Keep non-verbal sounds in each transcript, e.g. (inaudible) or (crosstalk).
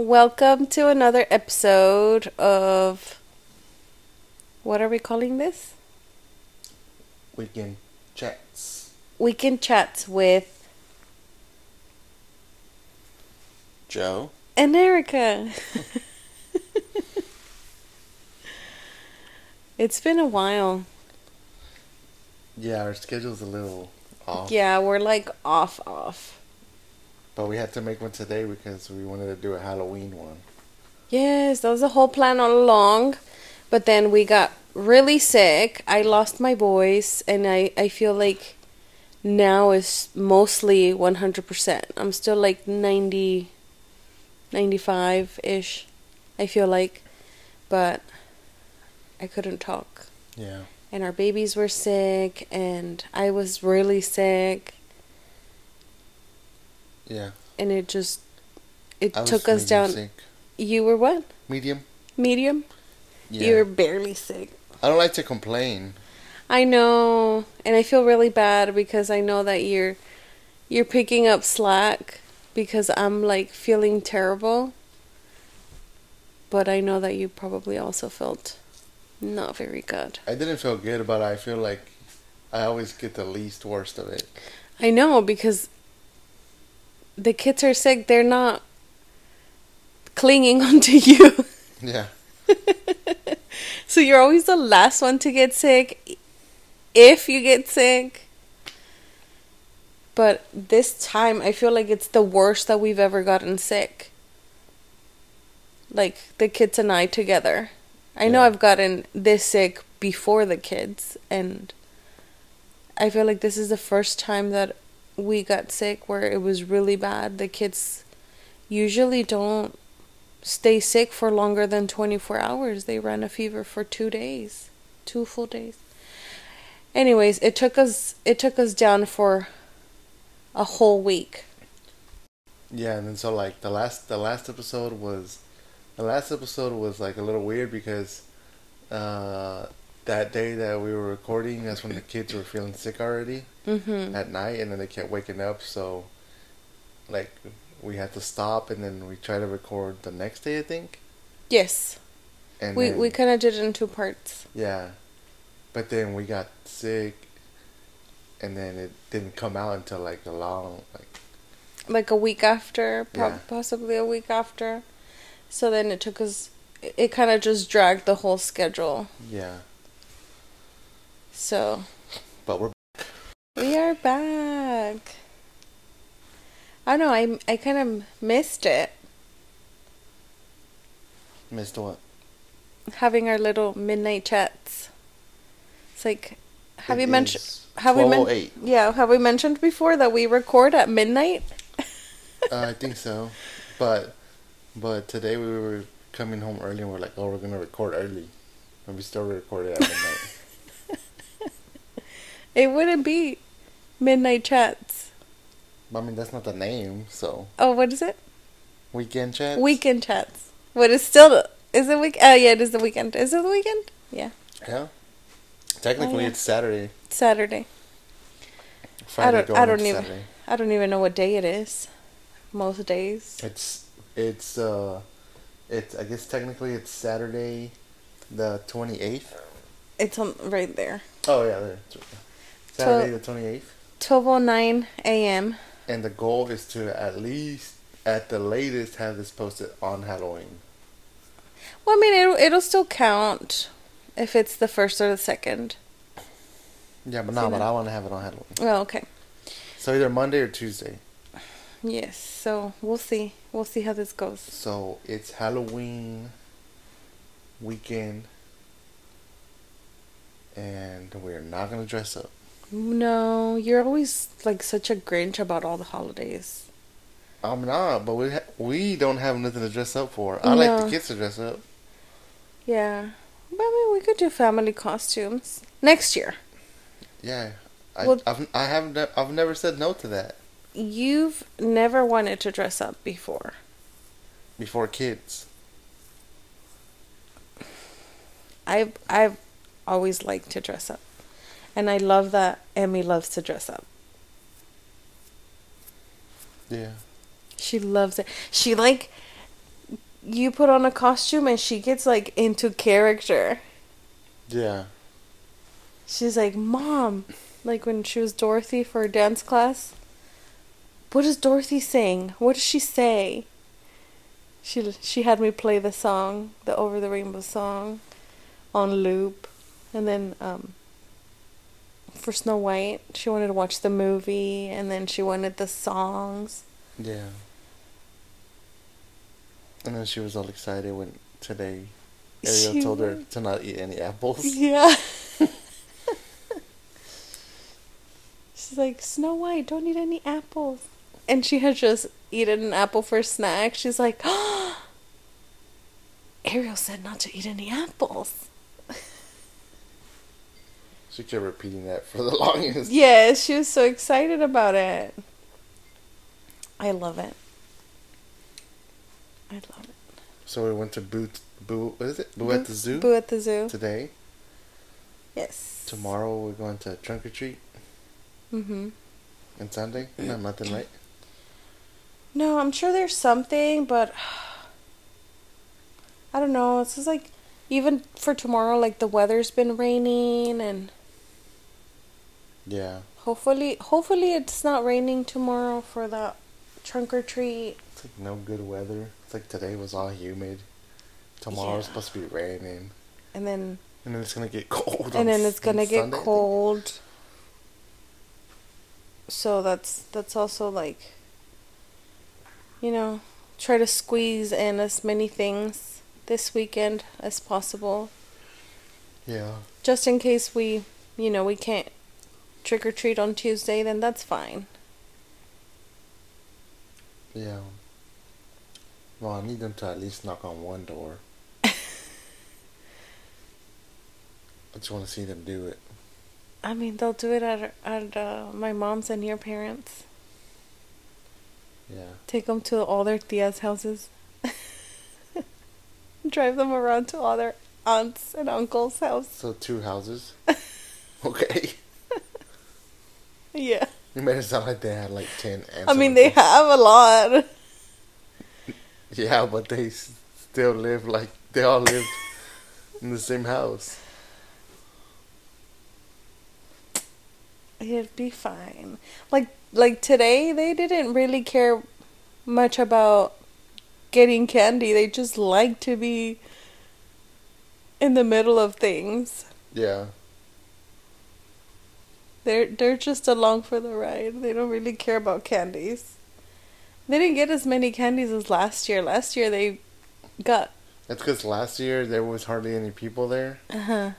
Welcome to another episode of. What are we calling this? Weekend chats. Weekend Chats with Joe. and Erica. (laughs) it's been a while. Yeah, our schedule's a little off. Yeah, we're like off, off. But we had to make one today because we wanted to do a Halloween one. Yes, that was the whole plan all along. But then we got really sick. I lost my voice, and I, I feel like now is mostly 100%. I'm still like 90, 95 ish, I feel like. But I couldn't talk. Yeah. And our babies were sick, and I was really sick, Yeah. and it just. It I took us down. Sick. You were what? Medium? Medium? Yeah. You were barely sick. I don't like to complain. I know, and I feel really bad because I know that you're you're picking up slack because I'm like feeling terrible. But I know that you probably also felt not very good. I didn't feel good but. I feel like I always get the least worst of it. I know because the kids are sick, they're not clinging (laughs) onto you. Yeah. (laughs) so you're always the last one to get sick if you get sick. But this time I feel like it's the worst that we've ever gotten sick. Like the kids and I together. I know I've gotten this sick before the kids and I feel like this is the first time that we got sick where it was really bad. The kids usually don't stay sick for longer than 24 hours. They ran a fever for 2 days, two full days. Anyways, it took us it took us down for a whole week. Yeah, and then so like the last the last episode was the last episode was like a little weird because uh that day that we were recording that's when the kids were feeling sick already Mhm. at night and then they kept waking up so like we had to stop and then we tried to record the next day I think Yes. and We then, we kind of did it in two parts. yeah but then we got sick and then it didn't come out until like a long like Like a week after, Yeah. possibly a week after. So then it took us it, it kind of just dragged the whole schedule. yeah So, but we're back. We are back. I don't know. I I kind of missed it missed what having our little midnight chats. It's like, have It you mentioned? Have we mentioned? Yeah, have we mentioned before that we record at midnight? Uh, I think so, but but today we were coming home early and we're like, oh, we're gonna record early, and we still recorded at midnight. (laughs) It wouldn't be midnight chats. But, I mean, that's not the name, so Oh, what is it? weekend Chats? Weekend chats. What is still? The is it week? Oh yeah, it is the weekend. Is it the weekend? Yeah, Yeah. Technically, Oh, yeah. it's Saturday. Saturday. Friday don't- going I don't even- Saturday. I don't even know what day it is. Most days. It's it's uh, it's I guess technically it's Saturday, the twenty eighth. It's on right there. Oh yeah, there. Saturday the twenty eighth. 12:09 a.m. And the goal is to at least, at the latest, have this posted on Halloween. Well, I mean, it'll, it'll still count if it's the first or the second. Yeah, but no, but? I want to have it on Halloween. Well, okay. So either Monday or Tuesday. Yes. So we'll see. We'll see how this goes. So it's Halloween weekend, and we're not gonna dress up. No, you're always like such a Grinch about all the holidays. I'm not, but we ha- we don't have nothing to dress up for. I like the kids to dress up. Yeah. But I mean, we could do family costumes next year. Yeah, I Well- I've I haven't ne- I've never said no to that You've never wanted to dress up before. before kids. I've I've always liked to dress up, and I love that Emmy loves to dress up. Yeah. She loves it. She like you put on a costume and she gets like into character. Yeah. She's like, Mom, like when she was Dorothy for a dance class. What does Dorothy sing? What does she say? She she had me play the song, the Over the Rainbow song, on loop, and then um. For Snow White, she wanted to watch the movie, and then she wanted the songs. Yeah. And then she was all excited when today Ariel She told her to not eat any apples. (laughs) Yeah. (laughs) She's like, Snow White, don't eat any apples. And she had just eaten an apple for a snack. She's like, (gasps) Ariel said not to eat any apples. She kept repeating that for the (laughs) longest. Yes, she was so excited about it. I love it. I love it. So we went to Boo, Boo, what is it? Boo at the zoo Boo at the zoo. today. Yes. Tomorrow we're going to trunk or treat. Mm-hmm. And Sunday? No, nothing, right? No, I'm sure there's something, but (sighs) I don't know. It's just like even for tomorrow, like the weather's been raining, and Yeah. hopefully, hopefully it's not raining tomorrow for that trunk or treat. It's like no good weather. It's like today was all humid. Tomorrow's Yeah. supposed to be raining. And then, And then it's gonna get (laughs) cold. and then it's gonna get Sunday, cold. So that's that's also like, you know, try to squeeze in as many things this weekend as possible. Yeah. just in case we, you know, we can't trick or treat on Tuesday, then that's fine. Yeah. Well, I need them to at least knock on one door. (laughs) I just want to see them do it. I mean, they'll do it at at uh, my mom's and your parents. Yeah. Take them to all their tias' houses. (laughs) Drive them around to all their aunts and uncles' house. So two houses. (laughs) okay. Yeah. You made it sound like they had like ten. I mean, they have a lot. (laughs) Yeah, but they still live like they all live in the same house. It'd be fine. Like like today, they didn't really care much about getting candy. They just like to be in the middle of things. Yeah. They're they're just along for the ride. They don't really care about candies. They didn't get as many candies as last year. Last year they got That's because last year there was hardly any people there, uh-huh,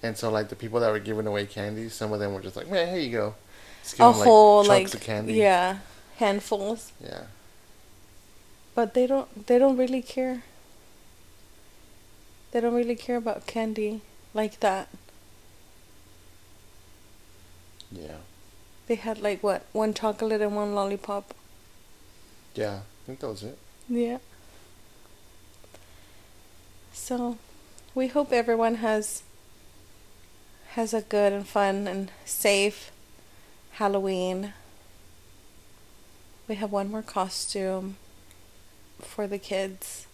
and so like the people that were giving away candy, some of them were just like, "Man, here you go." Just give a 'em, like, whole like of candy. yeah handfuls. Yeah. But they don't they don't really care. They don't really care about candy like that. Yeah. They had like what one chocolate and one lollipop. Yeah. I think that was it. Yeah. So, we hope everyone has has a good and fun and safe Halloween. We have one more costume for the kids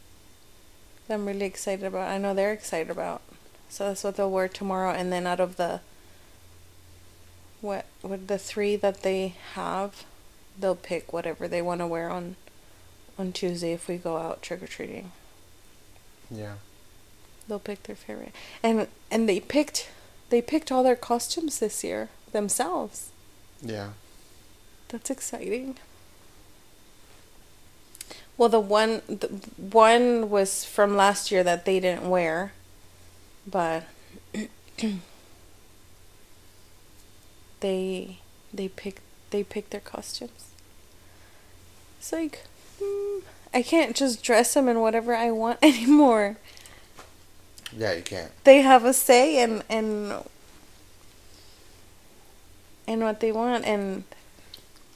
that I'm really excited about. I know they're excited about. So that's what they'll wear tomorrow and then out of the what what the three that they have, they'll pick whatever they want to wear on on Tuesday if we go out trick or treating. Yeah. They'll pick their favorite. And and they picked they picked all their costumes this year themselves. Yeah. That's exciting. Well, the one the one was from last year that they didn't wear, but (clears throat) they they picked they picked their costumes. It's like mm, I can't just dress them in whatever I want (laughs) anymore. Yeah, you can't. They have a say in in in what they want and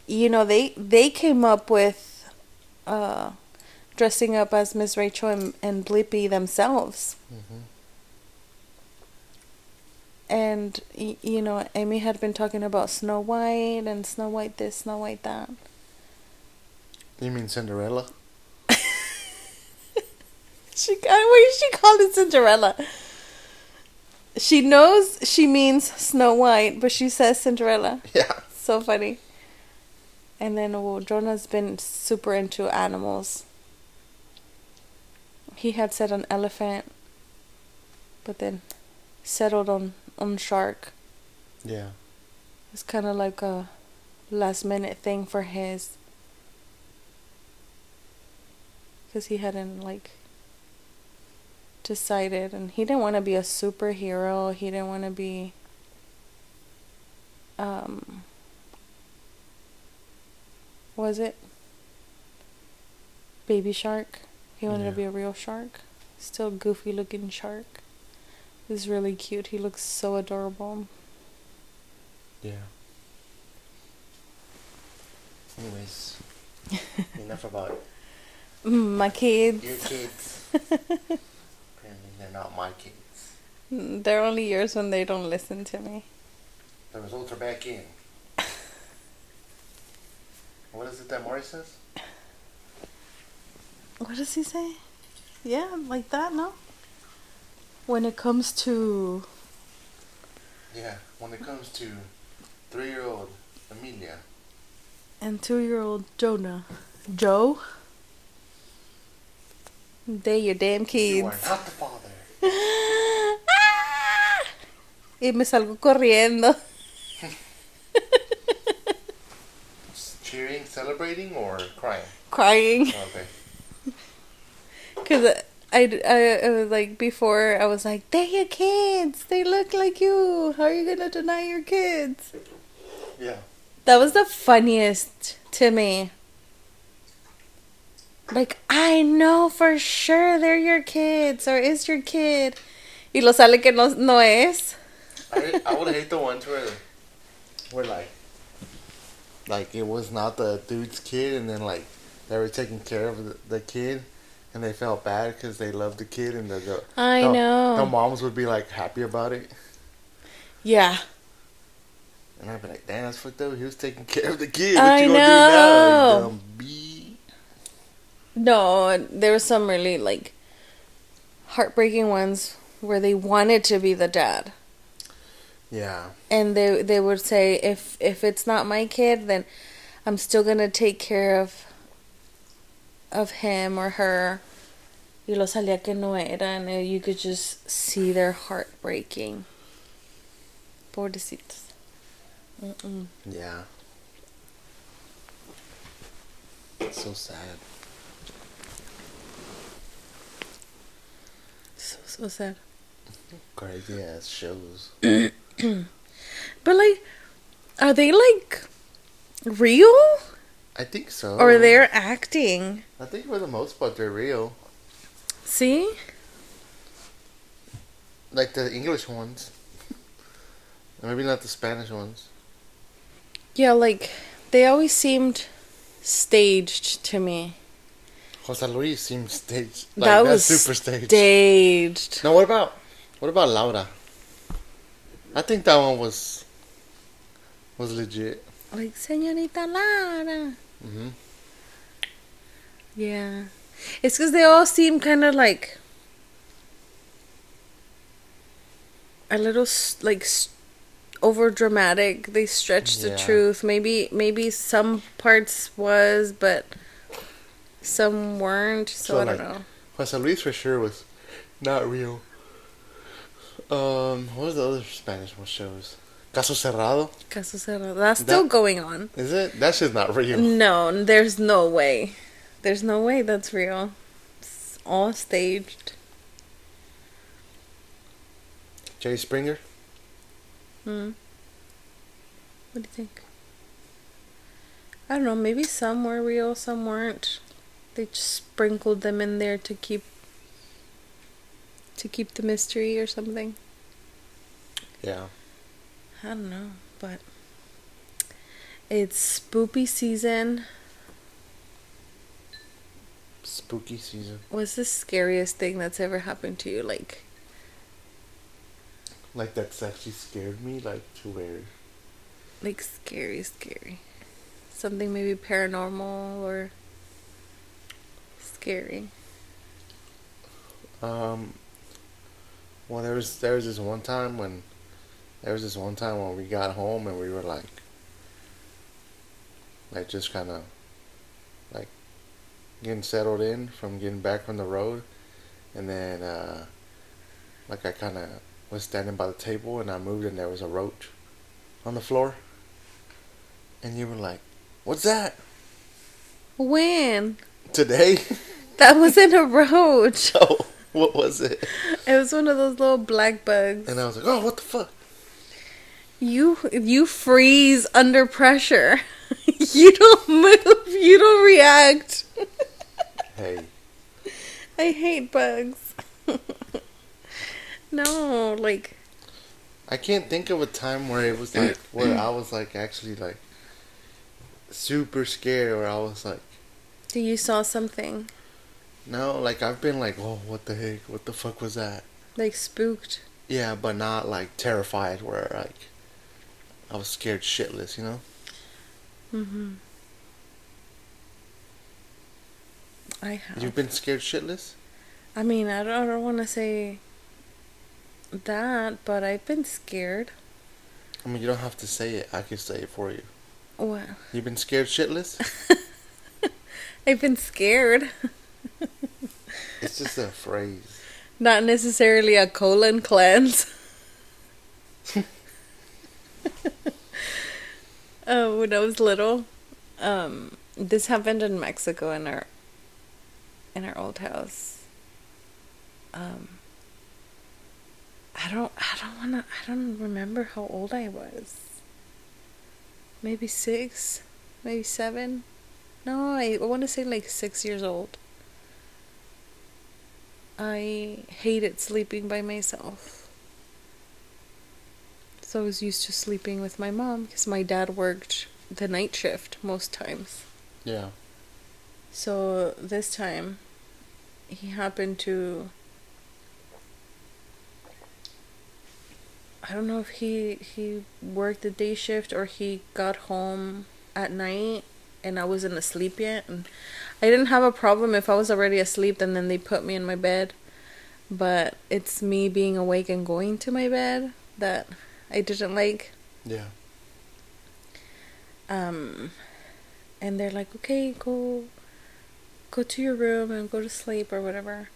you know they they came up with uh dressing up as Miss Rachel and, and Blippi themselves. hmm And you know, Amy had been talking about Snow White and Snow White this, Snow White that. You mean Cinderella? (laughs) she why she called it Cinderella? She knows she means Snow White, but she says Cinderella. Yeah. So funny. And then well, Jonah's been super into animals. He had said an elephant, but then settled on on shark. Yeah. It's kind of like a last minute thing for his. Because he hadn't, like, decided. And he didn't want to be a superhero. He didn't want to be. Um. Was it? Baby shark. He wanted Yeah. to be a real shark. Still goofy looking shark. He's really cute. He looks so adorable. Yeah. Anyways, (laughs) enough about Mm, My kids. your kids. (laughs) Apparently, they're not my kids. Mm, They're only yours when they don't listen to me. The results are back in. (laughs) What is it that Maury says? What does he say? Yeah, like that, no? When it comes to. Yeah, when it comes to three-year-old Amelia, And two year old Jonah. Joe? They your damn kids you are not the father. (laughs) Y me salgo corriendo. (laughs) Cheering, celebrating, or crying? Crying. Okay. (laughs) Because uh, I, I, I was like, before, I was like, they're your kids. They look like you. How are you going to deny your kids? Yeah. That was the funniest to me. Like, I know for sure they're your kids or is your kid. Y lo sale que no, no es. I, I would hate the ones where, where like, like it was not the dude's kid, and then like they were taking care of the, the kid, and they felt bad because they loved the kid, and the, the I the, know. the moms would be like happy about it, Yeah. and I'd be like, "Damn, that's fucked up. He was taking care of the kid. What I you gonna know. do now, dumb bee?" No, there was some really like heartbreaking ones where they wanted to be the dad. Yeah, and they they would say if if it's not my kid then I'm still gonna take care of of him or her y lo salía que no era and you could just see their heart breaking pobrecitos Mm-mm. yeah. So sad. so so sad Crazy ass shows. (clears throat) but like are they like real I think so. or they're acting I think for the most part they're real. see Like the English ones. Maybe not the Spanish ones. yeah like they always seemed staged to me Jose Luis seems staged. Like, that was super staged. staged. Now what about what about Laura? I think that one was was legit. Like, Señorita Lara. hmm Yeah. It's because they all seem kind of like a little like over dramatic. They stretch the Yeah. truth. Maybe maybe some parts was, but some weren't. So, So, I don't like- know. Jose Luis for sure was not real. Um, what was the other Spanish one shows? Caso Cerrado. Caso cerrado. That's still going on. Is it? That shit's not real. No, there's no way. There's no way that's real. It's all staged. Jerry Springer. Hmm. What do you think? I don't know. Maybe some were real, some weren't. They just sprinkled them in there to keep to keep the mystery or something. Yeah. I don't know, but it's spoopy season. Spooky season. What's the scariest thing that's ever happened to you? Like, Like that's actually scared me. Like to where. like scary, scary. Something maybe paranormal or scary. Um. Well, there was there was this one time when there was this one time when we got home and we were like, like just kind of like getting settled in from getting back from the road, and then uh, like I kind of was standing by the table and I moved and there was a roach on the floor, and you were like, "What's that?" When? Today. (laughs) That wasn't a roach. (laughs) oh, what was it? It was one of those little black bugs. And I was like, "Oh, what the fuck." You you freeze under pressure. (laughs) you don't move. You don't react. Hey. I hate bugs. (laughs) no, like I can't think of a time where it was like (clears throat) where I was like actually like super scared or I was like do you saw something no like I've been like oh what the heck what the fuck was that like spooked? yeah but not like terrified where like I was scared shitless you know Mhm. I have. you've been scared shitless I mean, I don't, I don't want to say that, but I've been scared. I mean you don't have to say it I can say it for you What? you've been scared shitless (laughs) I've been scared. (laughs) it's just a phrase Not necessarily a colon cleanse. (laughs) (laughs) uh, when I was little, um, this happened in Mexico in our in our old house. Um, I don't, I don't wanna, I don't remember how old I was. Maybe six, maybe seven. No, I, I want to say like six years old. I hated sleeping by myself. So I was used to sleeping with my mom because my dad worked the night shift most times. yeah So this time, he happened to. I don't know if he he worked the day shift or he got home at night and I wasn't asleep yet and I didn't have a problem if I was already asleep and then they put me in my bed. But it's me being awake and going to my bed that I didn't like. yeah Um and they're like, "Okay, go go to your room and go to sleep or whatever."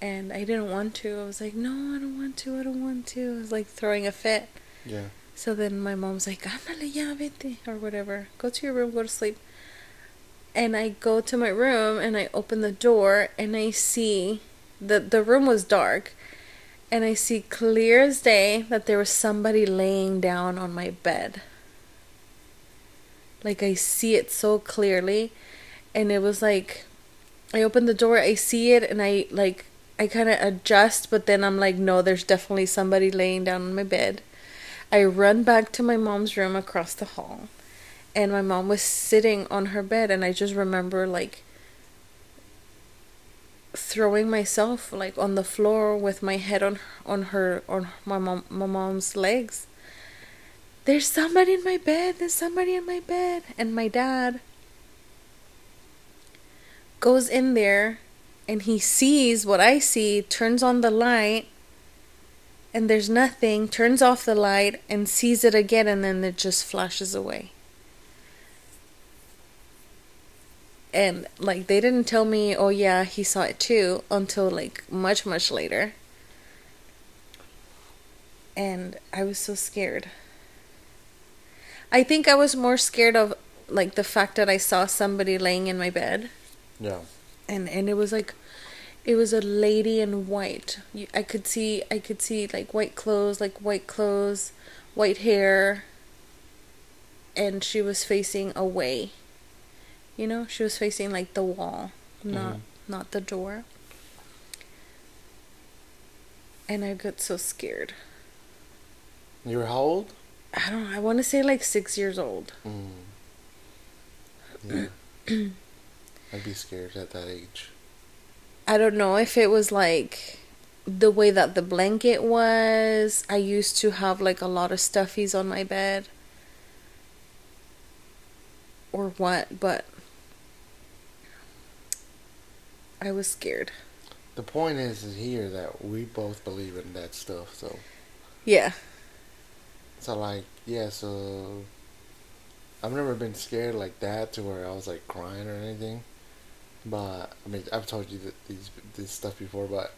And I didn't want to. I was like, "No, I don't want to. I don't want to." I was like throwing a fit. yeah So then my mom's like, "Ándale ya, vete," or whatever. Go to your room, go to sleep. And I go to my room and I open the door and I see the the room was dark and I see clear as day that there was somebody laying down on my bed. Like I see it so clearly and it was like I open the door, I see it and I like I kind of adjust but then I'm like no, there's definitely somebody laying down on my bed. I run back to my mom's room across the hall and my mom was sitting on her bed and I just remember like throwing myself like on the floor with my head on on her on my mom my mom's legs. There's somebody in my bed. There's somebody in my bed. And my dad goes in there and he sees what I see, turns on the light and there's nothing, turns off the light and sees it again and then it just flashes away. And like they didn't tell me, oh yeah, he saw it too until like much much later. And I was so scared. I think I was more scared of like the fact that I saw somebody laying in my bed. Yeah. And and it was like it was a lady in white. I could see i could see like white clothes like white clothes white hair. And she was facing away you know she was facing like the wall not Mhm. not the door and i got so scared you were how old i don't know i want to say like six years old mm. yeah (clears throat) I'd be scared at that age I don't know if it was like the way that the blanket was. I used to have like a lot of stuffies on my bed. Or what, but I was scared. the point is, is here that we both believe in that stuff. So, Yeah. so like, yeah. So, I've never been scared like that to where I was like crying or anything. But I mean, I've told you that these this stuff before. But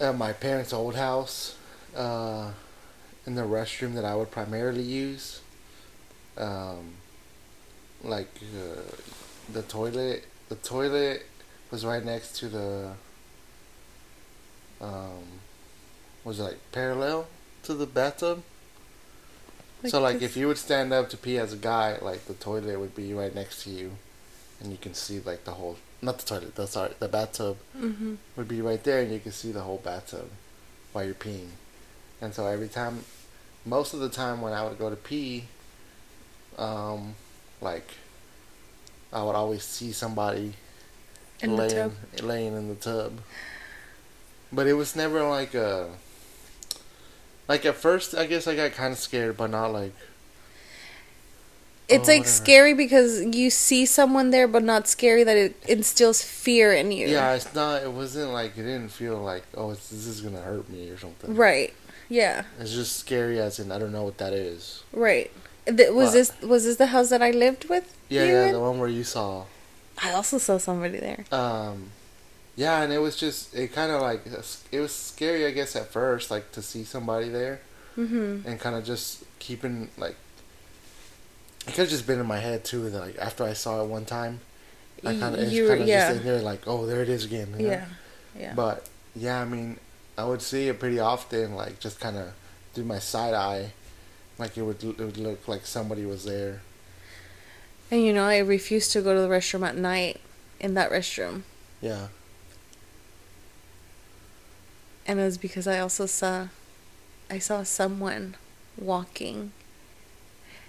at my parents' old house, uh, in the restroom that I would primarily use, um, like uh, the toilet, the toilet was right next to the um was it like parallel to the bathtub? So like this- if you would stand up to pee as a guy like the toilet would be right next to you and you can see like the whole not the toilet the sorry the bathtub Mhm. would be right there and you can see the whole bathtub while you're peeing. And so every time most of the time when i would go to pee um like i would always see somebody In laying laying in the tub. But it was never like a like at first I guess I got kind of scared, but not like It's Oh, like whatever. scary because you see someone there, but not scary that it instills fear in you. yeah. It's not. It wasn't like it didn't feel like oh it's, this is gonna hurt me or something. Right. Yeah. It's just scary as in I don't know what that is. Right. Th- was this was this the house that I lived with? Yeah, yeah, in? the one where you saw. I also saw somebody there. Um, yeah, and it was just it kind of like it was scary I guess at first like to see somebody there. Mm-hmm. and kind of just keeping like it could have just been in my head too that like after I saw it one time I kind of it's kind of yeah. just in there like oh there it is again you know? Yeah. Yeah. but yeah I mean I would see it pretty often like just kind of through my side eye like it would it would look like somebody was there and you know, I refused to go to the restroom at night in that restroom. yeah And it was because I also saw I saw someone walking.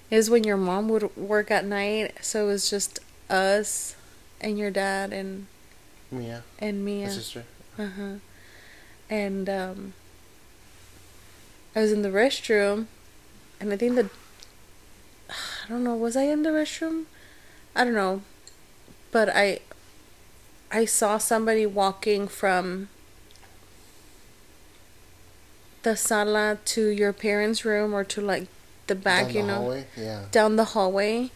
It was when your mom would work at night, so it was just us and your dad and Mia and Mia. my sister Uh-huh. And um I was in the restroom and I think the (sighs) I don't know, was I in the restroom? I don't know. But I I saw somebody walking from the sala to your parents' room or to like the back, Down you the know hallway yeah down the hallway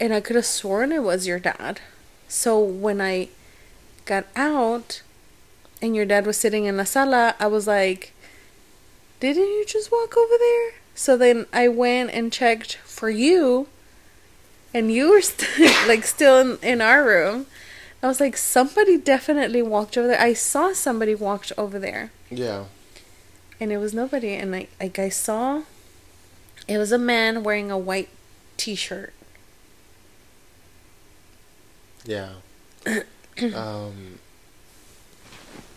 and I could have sworn it was your dad. So when I got out and your dad was sitting in the sala, I was like, Didn't you just walk over there? So then I went and checked for you and you were st- (laughs) like still in, in our room. I was like, somebody definitely walked over there. I saw somebody walked over there yeah and it was nobody and I like I saw it was a man wearing a white t-shirt. Yeah. (coughs) um,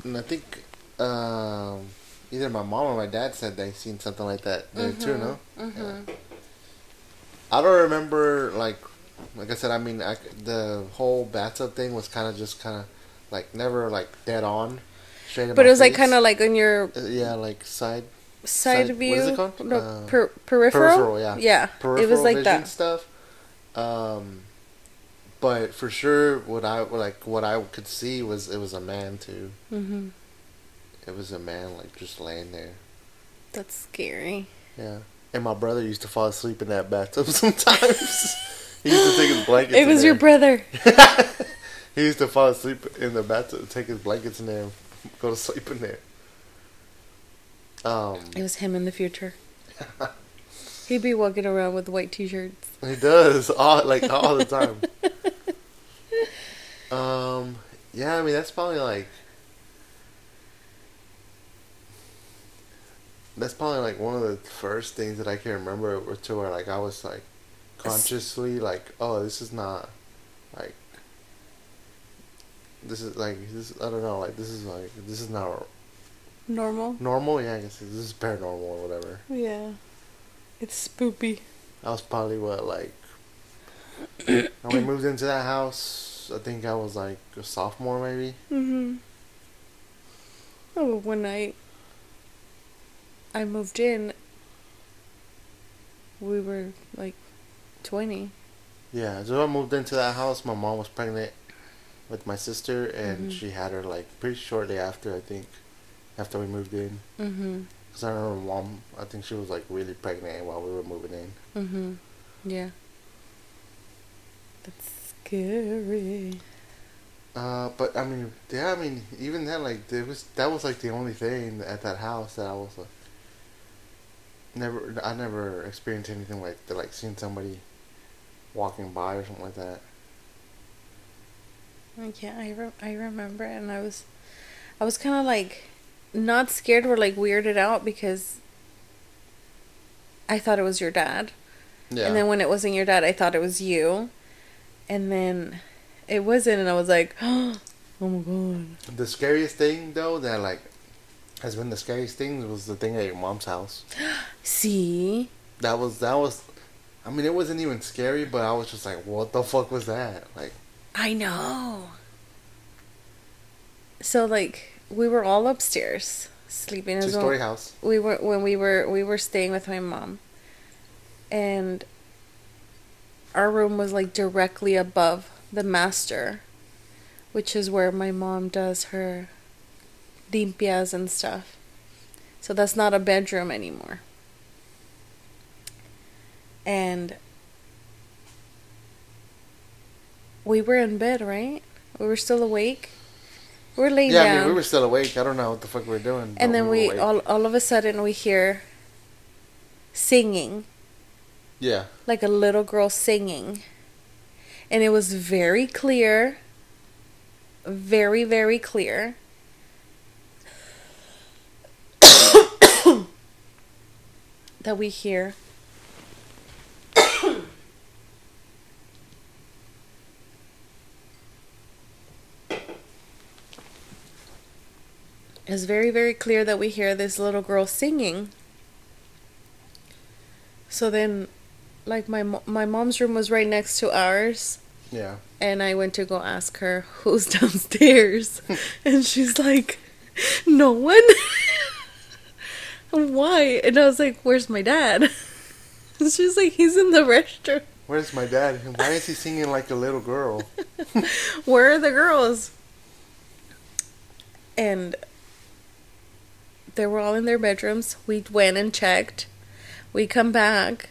and I think um, either my mom or my dad said they seen something like that there too. No. Mm-hmm. I don't remember like, like I said. I mean, I, the whole bathtub thing was kind of just kind of like never like dead on, straight. But it was like kind of like on your Uh, yeah, like side side, Side- view. what is it called? No, Uh, per- peripheral. peripheral, yeah. Yeah. peripheral it was like vision that. stuff. Um, but for sure, what I like what I could see was it was a man too. hmm It was a man like just laying there. That's scary. Yeah. And my brother used to fall asleep in that bathtub (laughs) sometimes. he used to take his blankets. It was your brother. (laughs) he used to fall asleep in the bathtub, take his blankets in there, and (laughs) go to sleep in there. Um, It was him in the future. He'd be walking around with white t-shirts. he does all like all the time. um, yeah, I mean that's probably like that's probably like one of the first things that I can remember or to where like I was like consciously like, oh, this is not like this is like this. I don't know, like this is like this is not Normal. normal. Yeah, I guess this is paranormal or whatever. Yeah. It's spoopy. I was probably what like (clears throat) when we moved into that house. I think I was like a sophomore maybe. Mm-hmm. Oh, but when I moved in, we were like twenty. Yeah, so I moved into that house. My mom was pregnant, with my sister, and Mhm. she had her like pretty shortly after I think, after we moved in. Mhm. Cause I remember mom, I think she was like really pregnant while we were moving in. Mhm. Yeah. That's scary. Uh, but I mean, yeah, I mean, even then, like, there was that was like the only thing at that house that I was like, never, I never experienced anything like that, like seeing somebody walking by or something like that. Yeah, I re- I remember, and I was, I was kind of like, not scared or like weirded out because I thought it was your dad, Yeah. and then when it wasn't your dad, I thought it was you, and then it wasn't, and I was like, (gasps) oh my god. the scariest thing though that like has been the scariest thing was the thing at your mom's house. (gasps) See, That was that was, I mean, it wasn't even scary, but I was just like, what the fuck was that? Like, I know. So like we were all upstairs sleeping. Two story house. we were when we were we were staying with my mom and our room was like directly above the master which is where my mom does her limpias and stuff. So that's not a bedroom anymore. And we were in bed right? We were still awake? We were laying Yeah, down I mean, we were still awake. I don't know what the fuck we were doing. and then were we all all of a sudden we hear singing. Yeah. like a little girl singing. And it was very clear. Very very clear that we hear (coughs) It's very, very clear that we hear this little girl singing. So then, like my my mom's room was right next to ours, Yeah. and I went to go ask her who's (laughs) downstairs, (laughs) and she's like, "No one." (laughs) Why? And I was like, "Where's my dad?" (laughs) And she's like, "He's in the restroom." Where's my dad? And Why is he singing like a little girl? (laughs) Where are the girls? And they were all in their bedrooms. We went and checked. We come back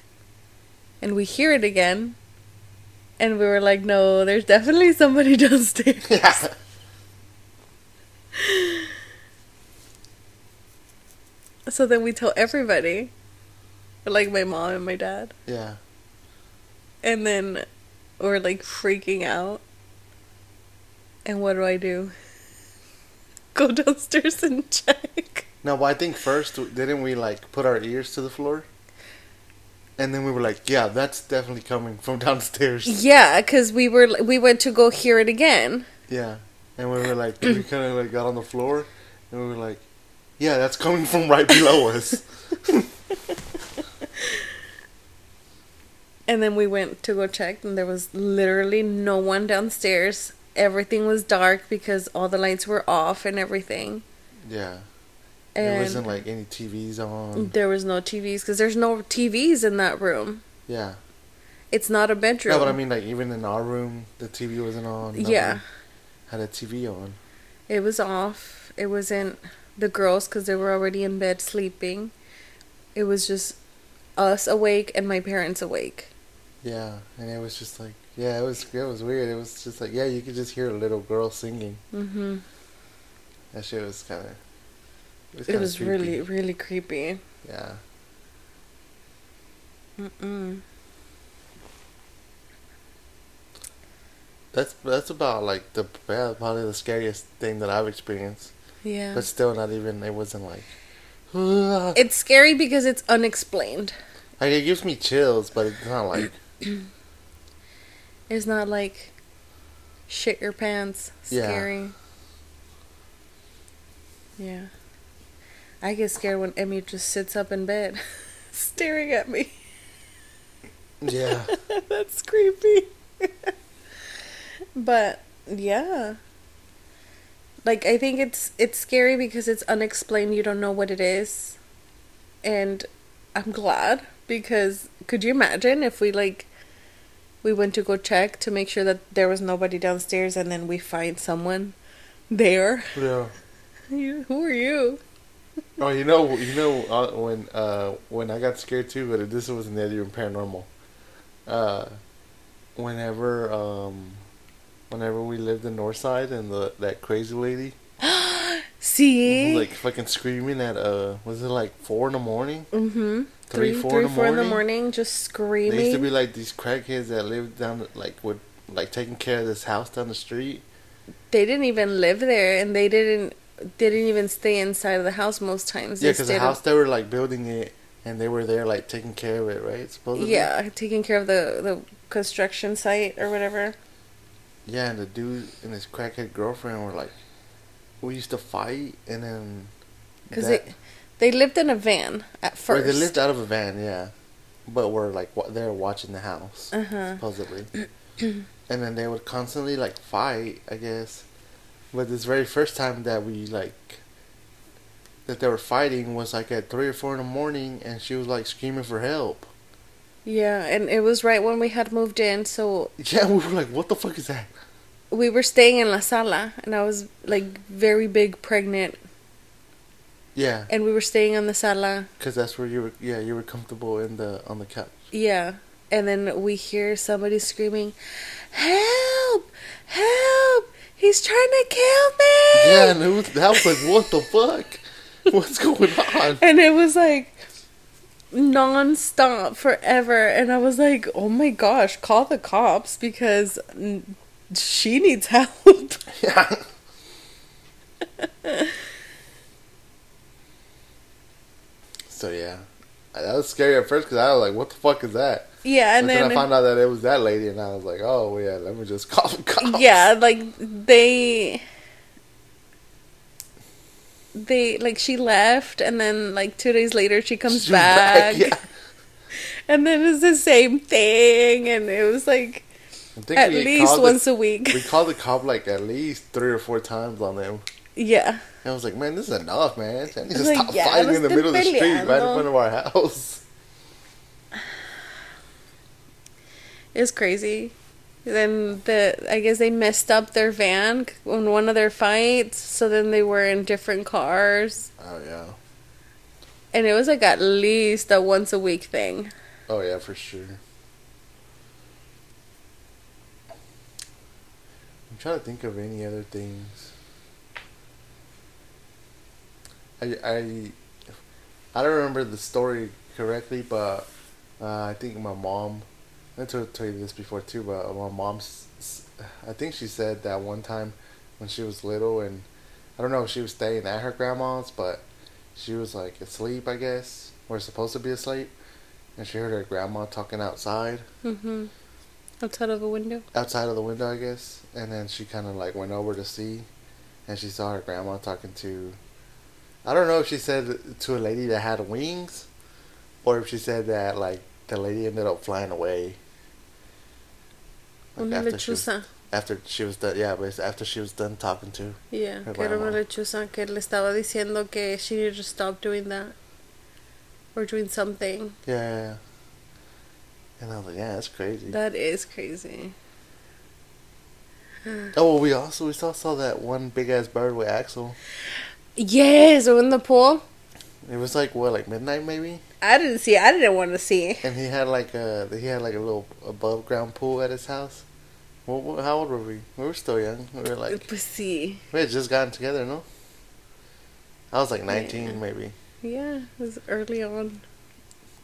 and we hear it again. And we were like, no, there's definitely somebody (laughs) downstairs. yeah. So then we tell everybody. Like my mom and my dad. Yeah. And then we're like freaking out. And what do I do? (laughs) Go downstairs and check. No, but I think first didn't we like put our ears to the floor? And then we were like, yeah, that's definitely coming from (laughs) downstairs. Yeah, because we were we went to go hear it again. Yeah. And we were like, we (clears throat) kind of like got on the floor, and we were like, yeah, that's coming from right below us. (laughs) And then we went to go check, and there was literally no one downstairs. Everything was dark because all the lights were off and everything. Yeah. there And wasn't like any TVs on. there was no TVs because there's no TVs in that room. Yeah. It's not a bedroom. No, but I mean, like even in our room, the TV wasn't on. Yeah, Had a TV on. it was off. It wasn't the girls because they were already in bed sleeping. It was just us awake and my parents awake. Yeah, and it was just like, yeah, it was it was weird. It was just like, yeah, you could just hear a little girl singing. hmm That shit was kind of. It was, It was really, really creepy. Yeah. Mm-mm. That's that's about like the yeah, probably the scariest thing that I've experienced. Yeah. But still, not even. It wasn't like. like It's scary because it's unexplained. Like it gives me chills, but it's not like. (clears throat) It's not like shit your pants Yeah. scary. Yeah. I get scared when Emmy just sits up in bed (laughs) staring at me. Yeah. (laughs) That's creepy. (laughs) but yeah. Like I think it's it's scary because it's unexplained, you don't know what it is. And I'm glad because could you imagine if we like we went to go check to make sure that there was nobody downstairs, and then we find someone there. Yeah. (laughs) You, who are you? Oh, you know, you know uh, when uh, when I got scared too, but this wasn't even paranormal. Uh, whenever um, whenever we lived in Northside and the that crazy lady (gasps) See? like fucking screaming at uh, was it like four in the morning? mm-hmm. Three, Three, four three, in the four in the morning? morning, just They used to be like these crackheads that lived down like would like taking care of this house down the street. they didn't even live there, and they didn't they didn't even stay inside of the house most times. Yeah, because the house they were like building it, and they were there like taking care of it, right? Supposedly. Yeah, taking care of the the construction site or whatever. Yeah, and the dude and his crackhead girlfriend were like, we used to fight, and then Because they they lived in a van at first. they lived out of a van, yeah, but were like wa- there watching the house Uh huh. supposedly, (clears throat) and then they would constantly like fight, I guess. But this very first time that we like that they were fighting was like at three or four in the morning, and she was like screaming for help. Yeah, and it was right when we had moved in, so Yeah, we were like, "What the fuck is that?" we were staying in La Sala, and I was like very big pregnant, Yeah, and we were staying on the sala. because that's where you were. Yeah, you were comfortable in the on the couch. Yeah, and then we hear somebody screaming, "Help! Help! He's trying to kill me!" Yeah, and it was, that was like, what the fuck? (laughs) What's going on? (laughs) and it was like non-stop forever and i was like oh my gosh call the cops because she needs help Yeah. (laughs) so yeah, that was scary at first because I was like, "What the fuck is that?" yeah and And then, then, I found out that it was that lady, and I was like, "Oh yeah, let me just (laughs) call the cops." yeah like they they like she left and then like two days later she comes She's back, back, yeah. (laughs) and then it's the same thing and it was like at least once the, a week We called the cop like at least three or four times on them. yeah And I was like, "Man, this is enough, man. I need to Like, stop ya, fighting in the middle of the street right in front of our (laughs) house." (sighs) it's crazy. Then the I guess they messed up their van on one of their fights, so then they were in different cars, Oh yeah. and it was like at least a once a week thing. Oh yeah, for sure. I'm trying to think of any other things. I I I don't remember the story correctly, but uh, I think my mom. I told, told you this before too, but my mom's. I think she said that one time when she was little, and I don't know if she was staying at her grandma's, but she was like asleep, I guess, or supposed to be asleep, and she heard her grandma talking outside, Mm-hmm. Outside of a window. outside of the window, I guess, and then she kind of like went over to see, and she saw her grandma talking to. I don't know if she said to a lady that had wings, or if she said that like the lady ended up flying away. Like, Una after she was- lechuza. after she was done, yeah, but after she was done talking to. Yeah, que era una lechuza que le estaba diciendo que she needed to stop doing that. Or doing something. Yeah, yeah, yeah. And I was like, yeah, that's crazy. That is crazy. (sighs) oh, well, we also we saw saw that one big ass bird with Axel. Yes, in the pool. It was like what, like midnight maybe, I didn't see. I didn't want to see. and he had like a he had like a little above ground pool at his house. Well, how old were we? We were still young. We were like Pues sí. we had just gotten together, no? I was like nineteen Yeah. maybe, Yeah, it was early on.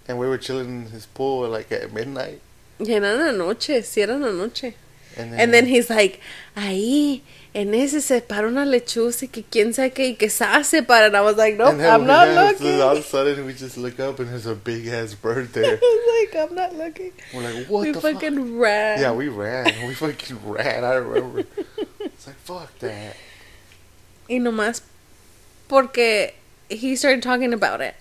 and we were chilling in his pool like at midnight. Y era en la noche, sí era en la noche. And then, And then he's like, ahí, en ese se para una lechuza y que quién sabe qué, y que se para. And I was like, nope, I'm not looking. All of a sudden, we just look up and there's a big ass bird (laughs) there. I was like, I'm not looking. We're like, what we the fuck? fucking ran. Yeah, we ran. We (laughs) fucking ran. I remember. It's like fuck that. Y nomás porque he started talking about it.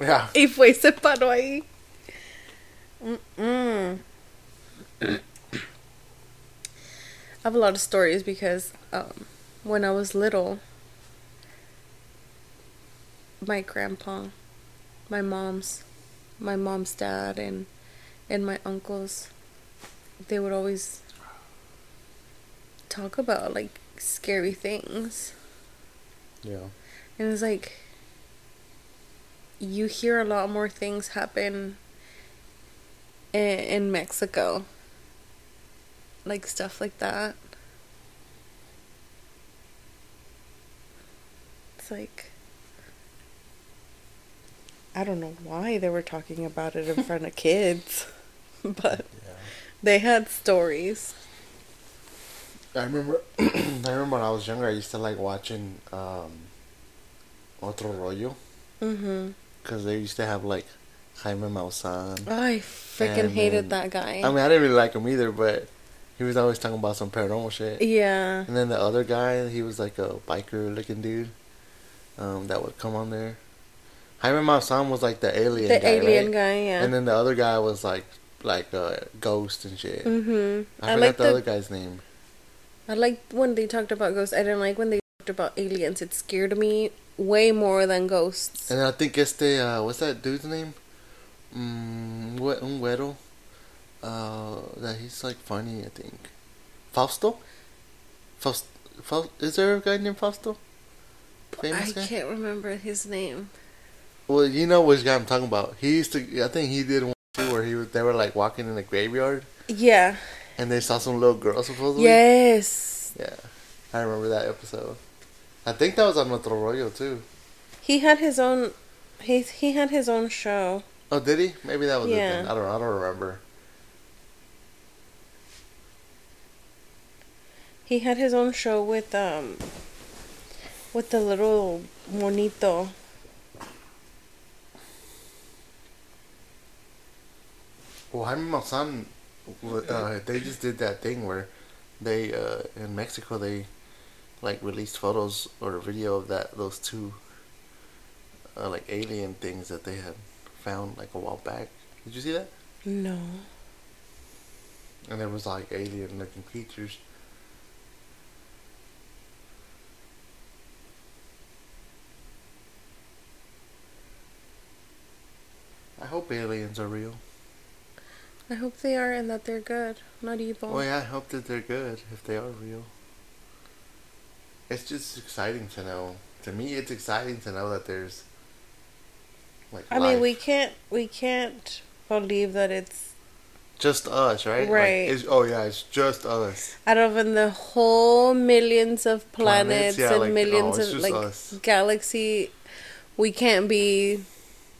Yeah. (laughs) Y fue y se paró ahí. Mm-mm. (clears throat) I have a lot of stories because um, when I was little, my grandpa, my mom's, my mom's dad, and and my uncles, they would always talk about like scary things. Yeah. And it's like you hear a lot more things happen in, in Mexico. Like stuff like that. It's like I don't know why they were talking about it in (laughs) front of kids, (laughs) but Yeah. they had stories. I remember. (clears throat) I remember when I was younger, I used to like watching um, Otro Rollo Mhm. because they used to have like Jaime Maussan. I freaking hated that guy. I mean, I didn't really like him either, but he was always talking about some paranormal shit. yeah. And then the other guy, he was like a biker looking dude um, that would come on there. Jaime Maussan was like the alien guy. The guy, alien right? guy, yeah. And then the other guy was like like a ghost and shit. Mhm. I, I forgot like the, the other guy's name. I liked when they talked about ghosts. I didn't like when they talked about aliens. It scared me way more than ghosts. And I think este, uh, what's that dude's name? Mm, Ngü- un güero. Uh, that he's like funny, I think. Fausto? Faust, Faust, is there a guy named Fausto? Famous I guy? can't remember his name. Well, you know which guy I'm talking about. He used to, I think he did one too where he was, they were like walking in a graveyard Yeah. and they saw some little girl supposedly. Yes. Yeah. I remember that episode. I think that was on Otro Rollo too. He had his own. He he had his own show. Oh, did he? Maybe that was it then. Yeah. I don't I don't remember. He had his own show with um. With the little monito. Well, Jaime Maussan, uh, they just did that thing where they uh, in Mexico they like released photos or a video of that those two uh, like alien things that they had found like a while back. Did you see that? No. And there was like alien looking creatures. Hope aliens are real. I hope they are and that they're good, not evil. Well, yeah, I hope that they're good if they are real. It's just exciting to know. To me, it's exciting to know that there's like. I mean, we can't we can't believe that it's just us, right? Like, Right. it's, oh yeah, it's just us. out of in the whole millions of planets, Planets, yeah, and like, oh, millions no, it's of like us. galaxy, we can't be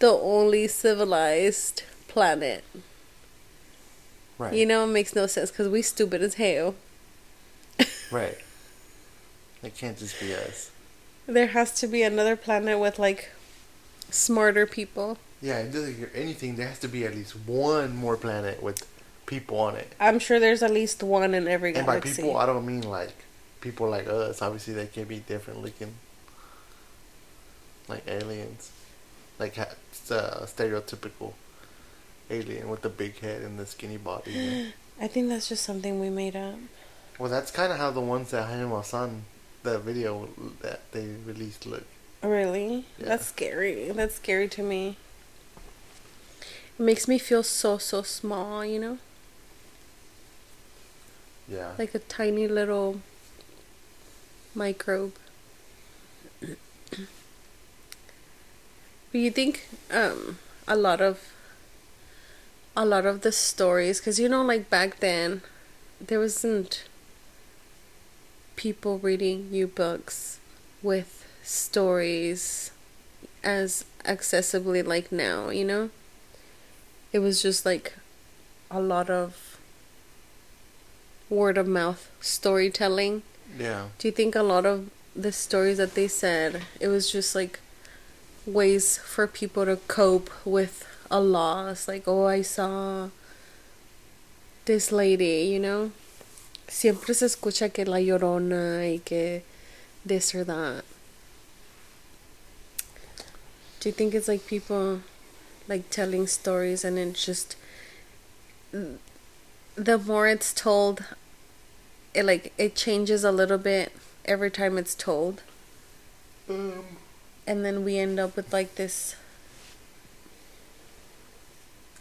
the only civilized planet. Right. You know, it makes no sense because we stupid as hell. (laughs) Right. It can't just be us. There has to be another planet with like smarter people. Yeah, it doesn't hear anything. There has to be at least one more planet with people on it. I'm sure there's at least one in every And by galaxy. people, I don't mean like people like us. Obviously, they can be different looking, like aliens, like uh, stereotypical alien with the big head and the skinny body. (gasps) I think that's just something we made up. well, that's kind of how the ones that Jaime San, the video that they released look. Really? Yeah. That's scary. That's scary to me. It makes me feel so so small, you know? Yeah. Like a tiny little microbe. But you think um a lot of a lot of the stories cuz you know like back then there wasn't people reading you books with stories as accessibly like now, you know? It was just like a lot of word of mouth storytelling. yeah. Do you think a lot of the stories that they said, it was just like ways for people to cope with a loss? Like, oh, I saw this lady, you know? Siempre se escucha que la llorona y que this or that. Do you think it's like people like telling stories and it's just the more it's told it like it changes a little bit every time it's told Um, and then we end up with like this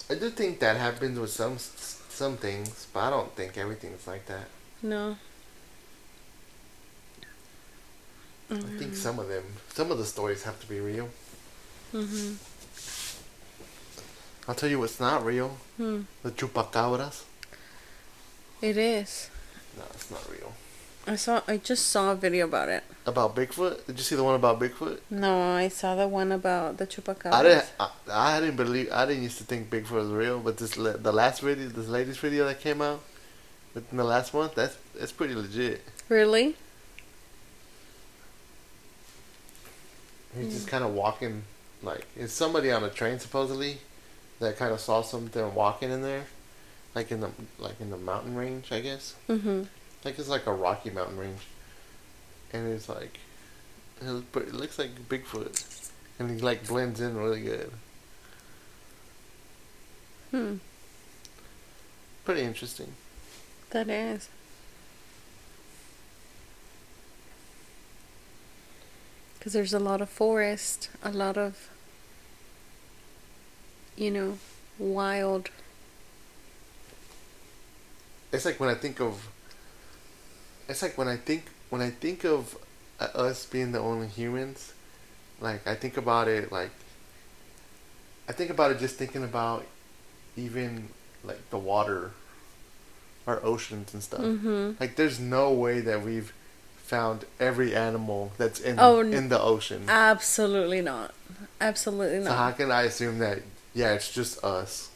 I do think that happens with some some things, but I don't think everything's like that. No. I think some of them, some of the stories have to be real. Mhm. I'll tell you what's not real: Hmm. the chupacabras. It is. No, it's not real. I saw. I just saw a video about it. About Bigfoot? Did you see the one about Bigfoot? No, I saw the one about the chupacabra. I didn't. I, I didn't believe. I didn't used to think Bigfoot was real, but this the last video, this latest video that came out within the last month, that's that's pretty legit. Really? He's just hmm. kind of walking, like it's somebody on a train supposedly, that kind of saw something walking in there, like in the like in the mountain range, I guess. Mm-hmm. Like it's like a rocky mountain range, and it's like, it, looks pretty- it looks like Bigfoot, and he like blends in really good. Hmm. Pretty interesting. That is. Because there's a lot of forest, a lot of, you know, wild. It's like when I think of. It's like when I think when I think of uh, us being the only humans, like I think about it like. I think about it just thinking about, even like the water. Our oceans and stuff. Mm-hmm. Like, there's no way that we've found every animal that's in Oh, in the ocean. Absolutely not. Absolutely not. so how can I assume that? Yeah, it's just us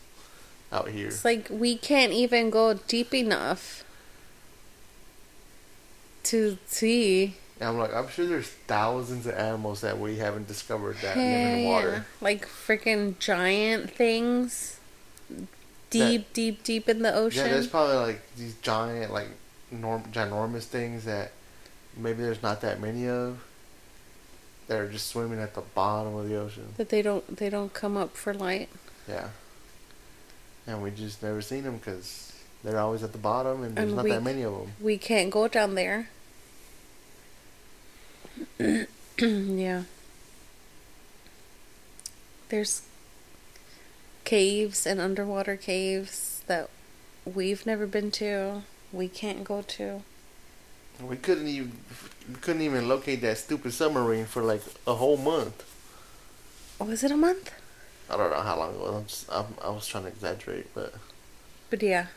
out here. It's like we can't even go deep enough to see. And I'm like, I'm sure there's thousands of animals that we haven't discovered that live in yeah. water. Like freaking giant things. Deep, deep, deep in the ocean. Yeah, there's probably like these giant, like norm, ginormous things that maybe there's not that many of. That are just swimming at the bottom of the ocean. that they don't they don't come up for light. Yeah. And we just never seen them because they're always at the bottom, and there's And not we- that many of them. We can't go down there. (clears throat) yeah. There's caves and underwater caves that we've never been to. We can't go to. We couldn't even we couldn't even locate that stupid submarine for like a whole month. Was it a month? I don't know how long it was. I'm just, I'm, I was trying to exaggerate, but But yeah,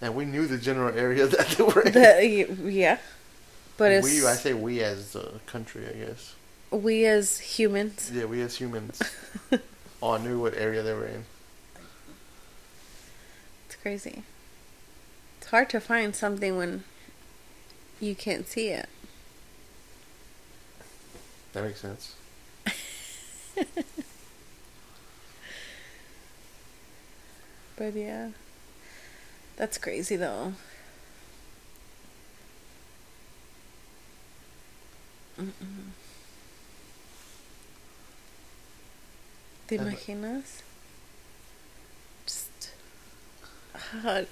and we knew the general area (laughs) that they were in. the, yeah. But it's we, I say we as a country, I guess. we as humans. Yeah, we as humans (laughs) all knew what area they were in. It's crazy. It's hard to find something when you can't see it. That makes sense. (laughs) But yeah. That's crazy though. Mm-mm. ¿Te Uh, imaginas? Just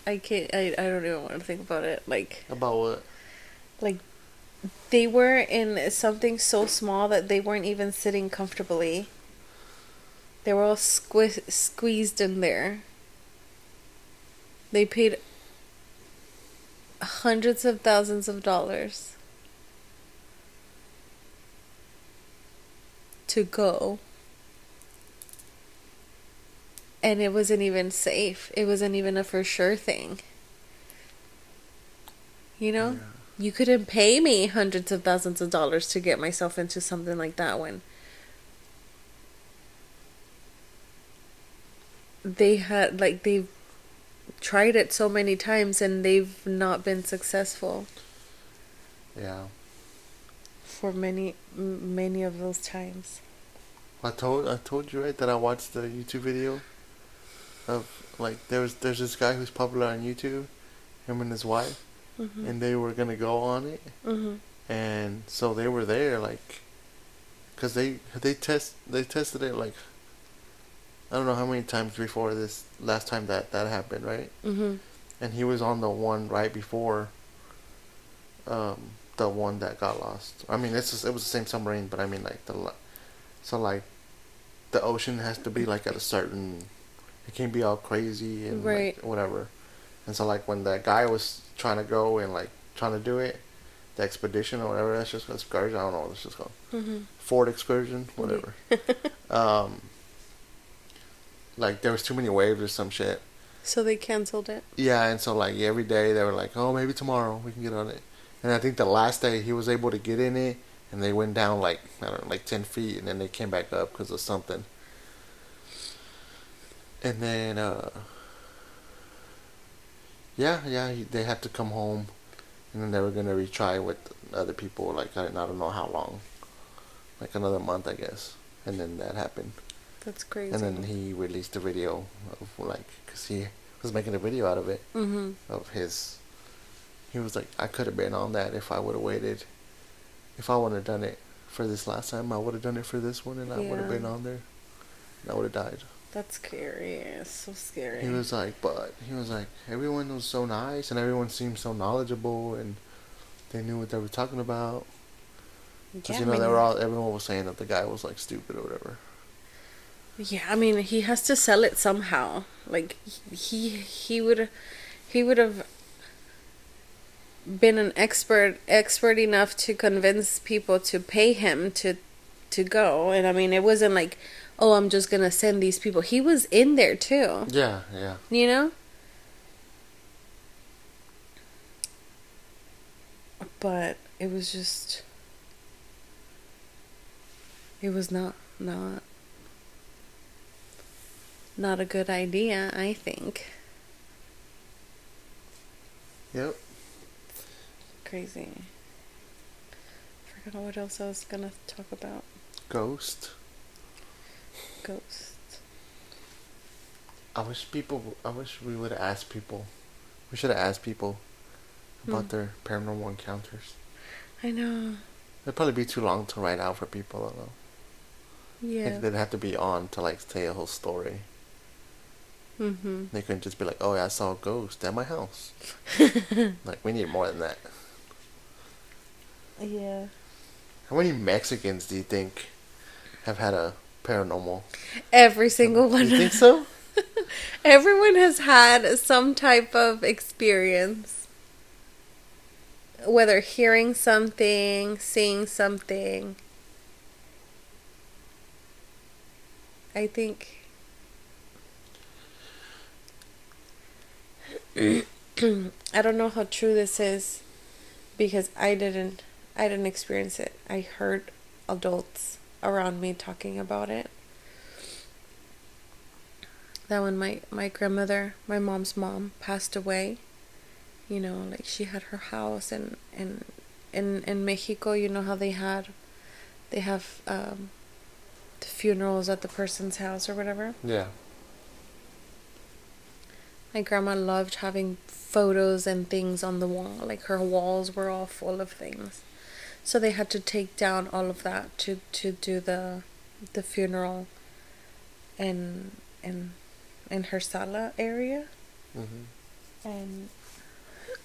I can't I, I don't even want to think about it. Like About what? like they were in something so small that they weren't even sitting comfortably. They were all squiz- squeezed in there. They paid hundreds of thousands of dollars to go. And it wasn't even safe. It wasn't even a for sure thing. You know? You couldn't pay me hundreds of thousands of dollars to get myself into something like that when they had like they've tried it so many times and they've not been successful Yeah. for many many of those times. I told I told you right that I watched the YouTube video of like there was there's this guy who's popular on YouTube, him and his wife, Mhm. and they were gonna go on it, Mhm. and so they were there like, cause they they test they tested it like. I don't know how many times before this last time that that happened, right? Mhm. And he was on the one right before. Um, the one that got lost. I mean, it's just, it was the same submarine, but I mean like the, so like, the ocean has to be like at a certain. It can't be all crazy and Right. like, whatever. And so like when that guy was trying to go and like trying to do it, the expedition or whatever that's just excursion. I don't know what it's just called. hmm Ford excursion, whatever. (laughs) um. Like there was too many waves or some shit. So they canceled it. Yeah, and so like every day they were like, "Oh, maybe tomorrow we can get on it." And I think the last day he was able to get in it, and they went down like I don't know, like ten feet, and then they came back up because of something. And then, uh, yeah, yeah, he, they had to come home, and then they were gonna retry with other people. Like I, I don't know how long, like another month, I guess. And then that happened. That's crazy. And then he released a video of like, cause he was making a video out of it hmm of his. He was like, I could have been on that if I would have waited. If I would have done it for this last time, I would have done it for this one, and I would have been on there. And I would have died. That's scary. It's so scary. He was like, but he was like, everyone was so nice, and everyone seemed so knowledgeable, and they knew what they were talking about. Because Yeah, you know they were all everyone was saying that the guy was like stupid or whatever. Yeah, I mean, he has to sell it somehow. Like he he would he would have been an expert expert enough to convince people to pay him to to go. And I mean, it wasn't like, "Oh, I'm just going to send these people." He was in there too. Yeah, yeah. You know? But it was just it was not not not a good idea, I think. Yep. Crazy. Forgot what else I was gonna talk about. Ghost. Ghost. I wish people. I wish we would have asked people. We should have asked people about Hmm. their paranormal encounters. I know. It'd probably be too long to write out for people. I. Yeah. Like, they'd have to be on to like tell a whole story. Mhm. They couldn't just be like, "Oh, yeah, I saw a ghost at my house." (laughs) like we need more than that. Yeah. How many Mexicans do you think have had a paranormal? Every single one. You think so? (laughs) Everyone has had some type of experience. Whether hearing something, seeing something. I think. (clears throat) I don't know how true this is because I didn't I didn't experience it. I heard adults around me talking about it that when my my grandmother, my mom's mom, passed away, you know, like she had her house and and in in Mexico, you know how they had, they have um, the funerals at the person's house or whatever. Yeah. My grandma loved having photos and things on the wall. Like her walls were all full of things. So they had to take down all of that to, to do the the funeral in in in her sala area. hmm And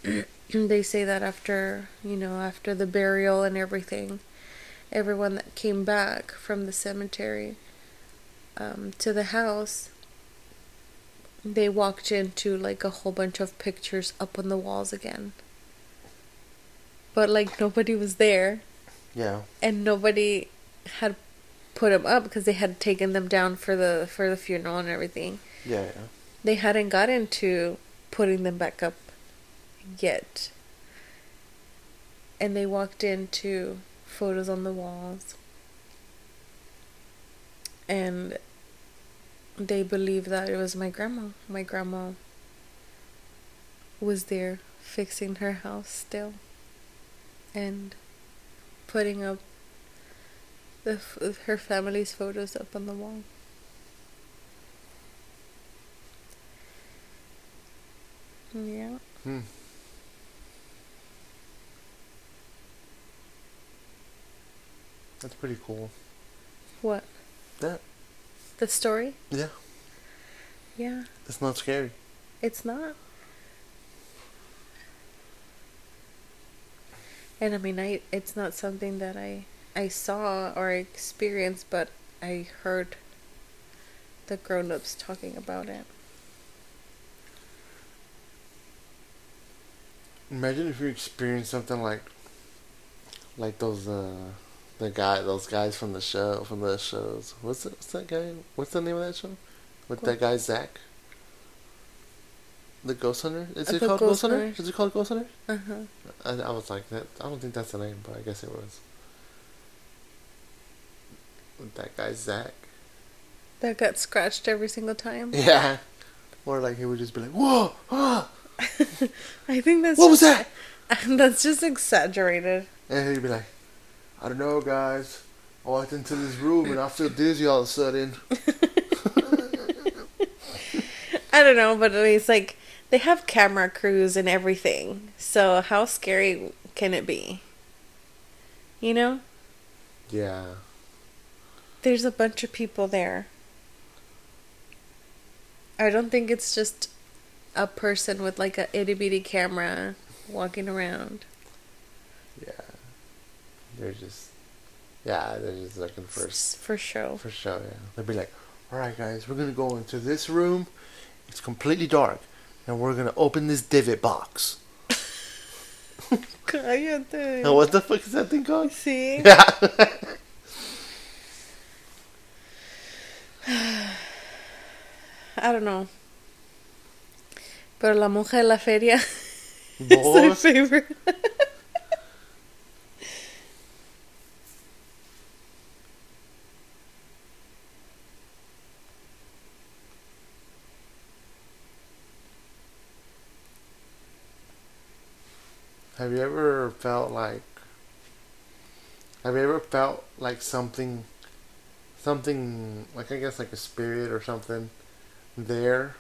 (clears throat) they say that after, you know, after the burial and everything, everyone that came back from the cemetery um, to the house, they walked into like a whole bunch of pictures up on the walls again. But like nobody was there Yeah. and nobody had put them up because they had taken them down for the for the funeral and everything Yeah. Yeah. they hadn't gotten to putting them back up yet. And they walked into photos on the walls. And they believed that it was my grandma. My grandma was there fixing her house still and putting up the f- her family's photos up on the wall. Yeah. Hmm. That's pretty cool. What? That. The story? Yeah. Yeah. It's not scary. It's not. And I mean, I it's not something that I I saw or experienced, but I heard the grown-ups talking about it. Imagine if you experienced something like, like those uh, the guy, those guys from the show, from the shows. What's it, what's that guy? What's the name of that show? With that guy Zak. The Ghost Hunter? Is it called Ghost Ghost Hunter? Hunter. Is it called Ghost Hunter? Uh huh. I, I was like that. I don't think that's the name, but I guess it was. With that guy Zak. That got scratched every single time. Yeah. Or like he would just be like, "Whoa, ah, (laughs) I think that's what was just, that?" (laughs) that's just exaggerated. And he'd be like, "I don't know, guys. I walked into this room and I feel dizzy all of a sudden." (laughs) I don't know, but it's like they have camera crews and everything. So how scary can it be? You know, Yeah. there's a bunch of people there. I don't think it's just a person with like a itty bitty camera walking around. Yeah. They're just. Yeah, they're just looking for for show. for sure. Yeah. They'd be like, "All right, guys, we're gonna go into this room. It's completely dark, and we're gonna open this divot box." (laughs) Cállate. What the fuck is that thing called? Sí. (laughs) (sighs) I don't know. Pero la monja de la feria (laughs) is my favorite. Have you ever felt like Have you ever felt like something something like I guess like a spirit or something there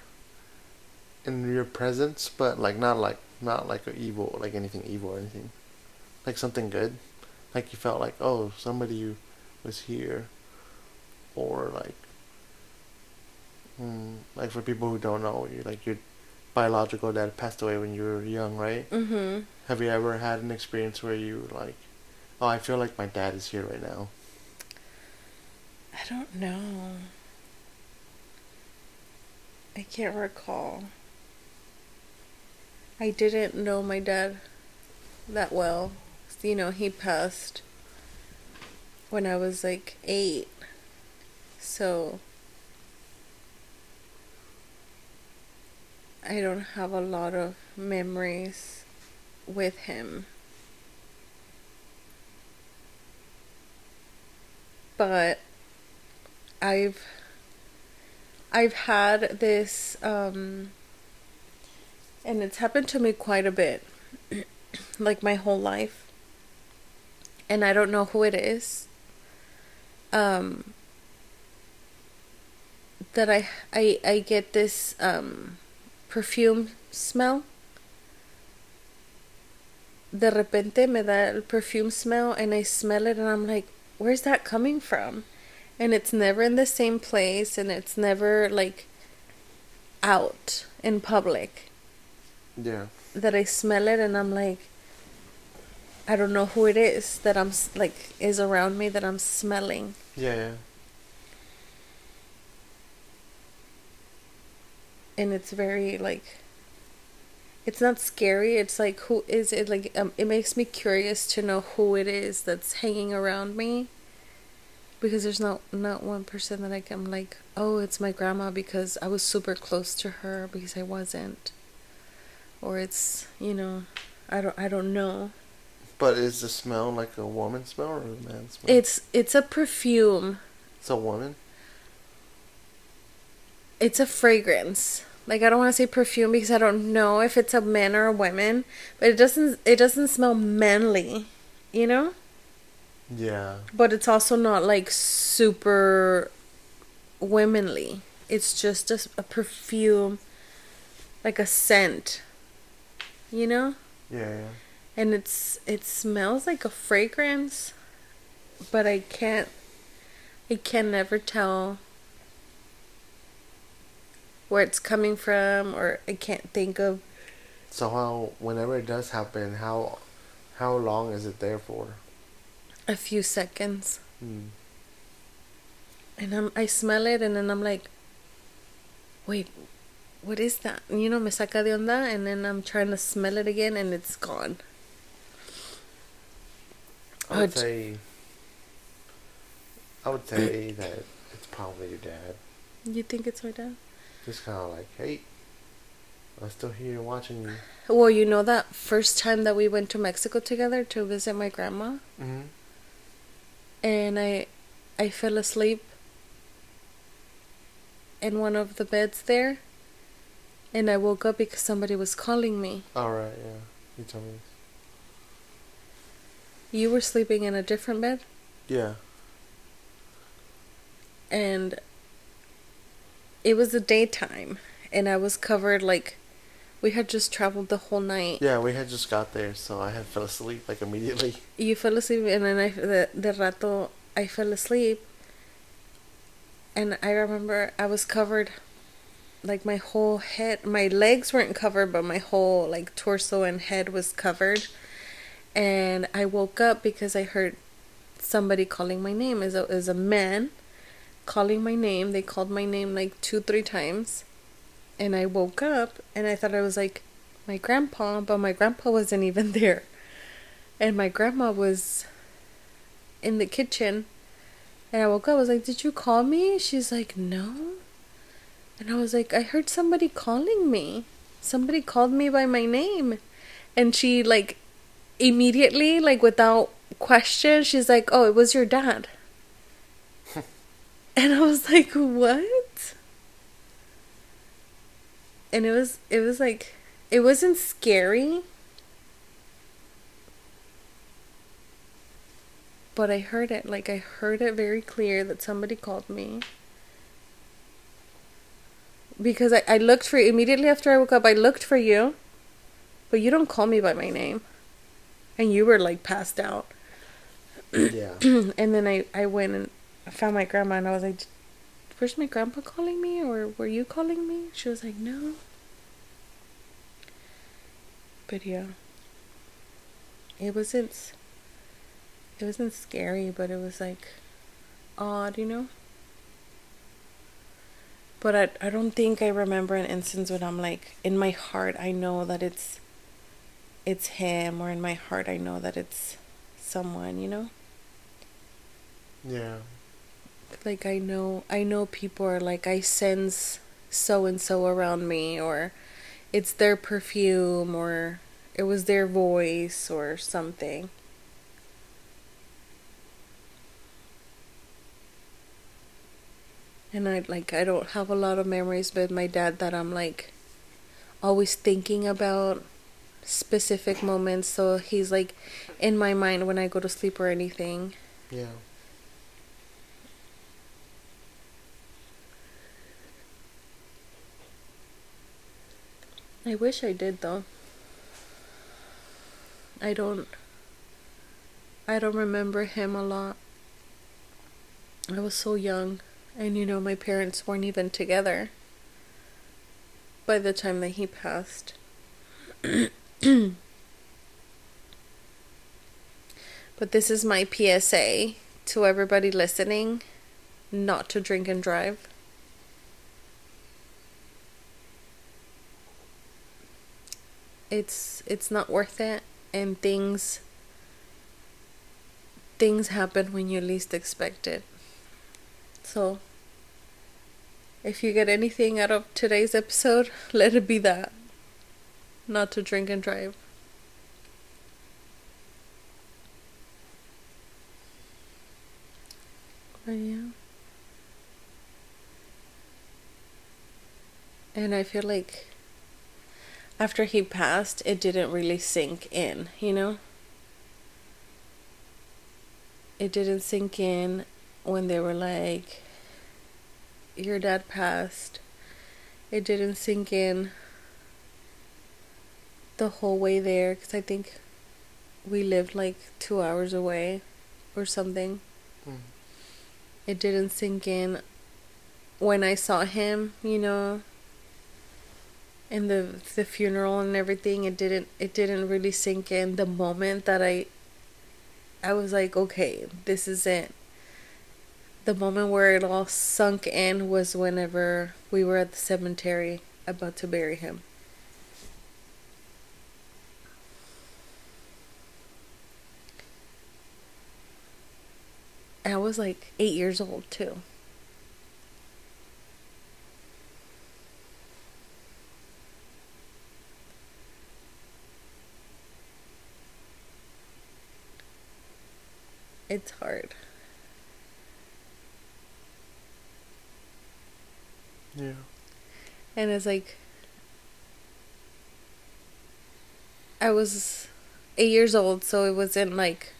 in your presence but like not like not like a evil like anything evil or anything. Like something good. Like you felt like oh somebody was here or like mm, like for people who don't know you like your biological dad passed away when you were young, right? Mm-hmm. Have you ever had an experience where you were like, oh, I feel like my dad is here right now? I don't know. I can't recall. I didn't know my dad that well. You know, he passed when I was like eight. So I don't have a lot of memories with him. But I've I've had this um and it's happened to me quite a bit (clears throat) like my whole life and I don't know who it is um that I I I get this um perfume smell de repente me da el perfume smell and I smell it and I'm like where's that coming from and it's never in the same place and it's never like out in public Yeah. that I smell it and I'm like I don't know who it is that I'm like is around me that I'm smelling Yeah, yeah. And it's very like it's not scary it's like who is it like um, it makes me curious to know who it is that's hanging around me because there's not not one person that I can like oh it's my grandma because I was super close to her because I wasn't or it's you know I don't I don't know But is the smell like a woman smell or a man smell? it's it's a perfume It's a woman? it's a fragrance. Like I don't want to say perfume because I don't know if it's a man or a woman, but it doesn't it doesn't smell manly, you know? Yeah. But it's also not like super womanly. It's just a, a perfume like a scent. You know? Yeah, yeah. And it's it smells like a fragrance, but I can't I can never tell where it's coming from or I can't think of So how whenever it does happen, how how long is it there for? a few seconds Hmm. and I'm I smell it and then I'm like wait, what is that? You know, me saca de onda, and then I'm trying to smell it again, and it's gone. I would say. I would say that it's probably your dad. You think it's my dad? Just kind of like, hey, I'm still here watching you. Well, you know that first time that we went to Mexico together to visit my grandma, Mm-hmm. and I, I fell asleep in one of the beds there, and I woke up because somebody was calling me. All right, yeah. You told me. You were sleeping in a different bed, Yeah. and it was the daytime, and I was covered like we had just traveled the whole night. Yeah, we had just got there, so I had fell asleep like immediately. (laughs) You fell asleep, and then I the, the rato I fell asleep, and I remember I was covered, like my whole head, my legs weren't covered, but my whole like torso and head was covered, and I woke up because I heard somebody calling my name. Is a is a man calling my name. They called my name like two three times, and I woke up and I thought I was like my grandpa, but my grandpa (laughs) wasn't even there. And my grandma was in the kitchen. And I woke up I was like did you call me? She's like no. And I was like I heard somebody calling me. Somebody called me by my name. And she like immediately like without question she's like oh it was your dad and I was like what and it was it was like it wasn't scary but I heard it. Like I heard it very clear that somebody called me. Because I, I looked for you immediately after I woke up, I looked for you. But you don't call me by my name. And you were like passed out. yeah. (clears throat) and then I, I went and found my grandma and I was like, Where's my grandpa calling me? Or were you calling me? She was like, No. But yeah. It wasn't it wasn't scary, but it was like odd, you know? But I I don't think I remember an instance when I'm like in my heart I know that it's it's him or in my heart I know that it's someone, you know? Yeah. Like I know I know people are like I sense so and so around me or it's their perfume or it was their voice or something. And I like I don't have a lot of memories with my dad that I'm like always thinking about specific moments so he's like in my mind when I go to sleep or anything. Yeah. I wish I did though. I don't I don't remember him a lot. I was so young and you know my parents weren't even together by the time that he passed. (clears throat) but this is my PSA to everybody listening not to drink and drive. It's it's not worth it and things things happen when you least expect it. So if you get anything out of today's episode (laughs) let it be that. Not to drink and drive. Yeah. And i feel like after he passed, it didn't really sink in, you know? It didn't sink in when they were like, your dad passed. It didn't sink in the whole way there because I think we lived like two hours away or something. Mm. It didn't sink in when I saw him, you know, in the the funeral and everything it didn't it didn't really sink in the moment that i i was like okay this is it the moment where it all sunk in was whenever we were at the cemetery about to bury him. I was like eight years old too. It's hard. Yeah. And it's like I was eight years old, so it wasn't like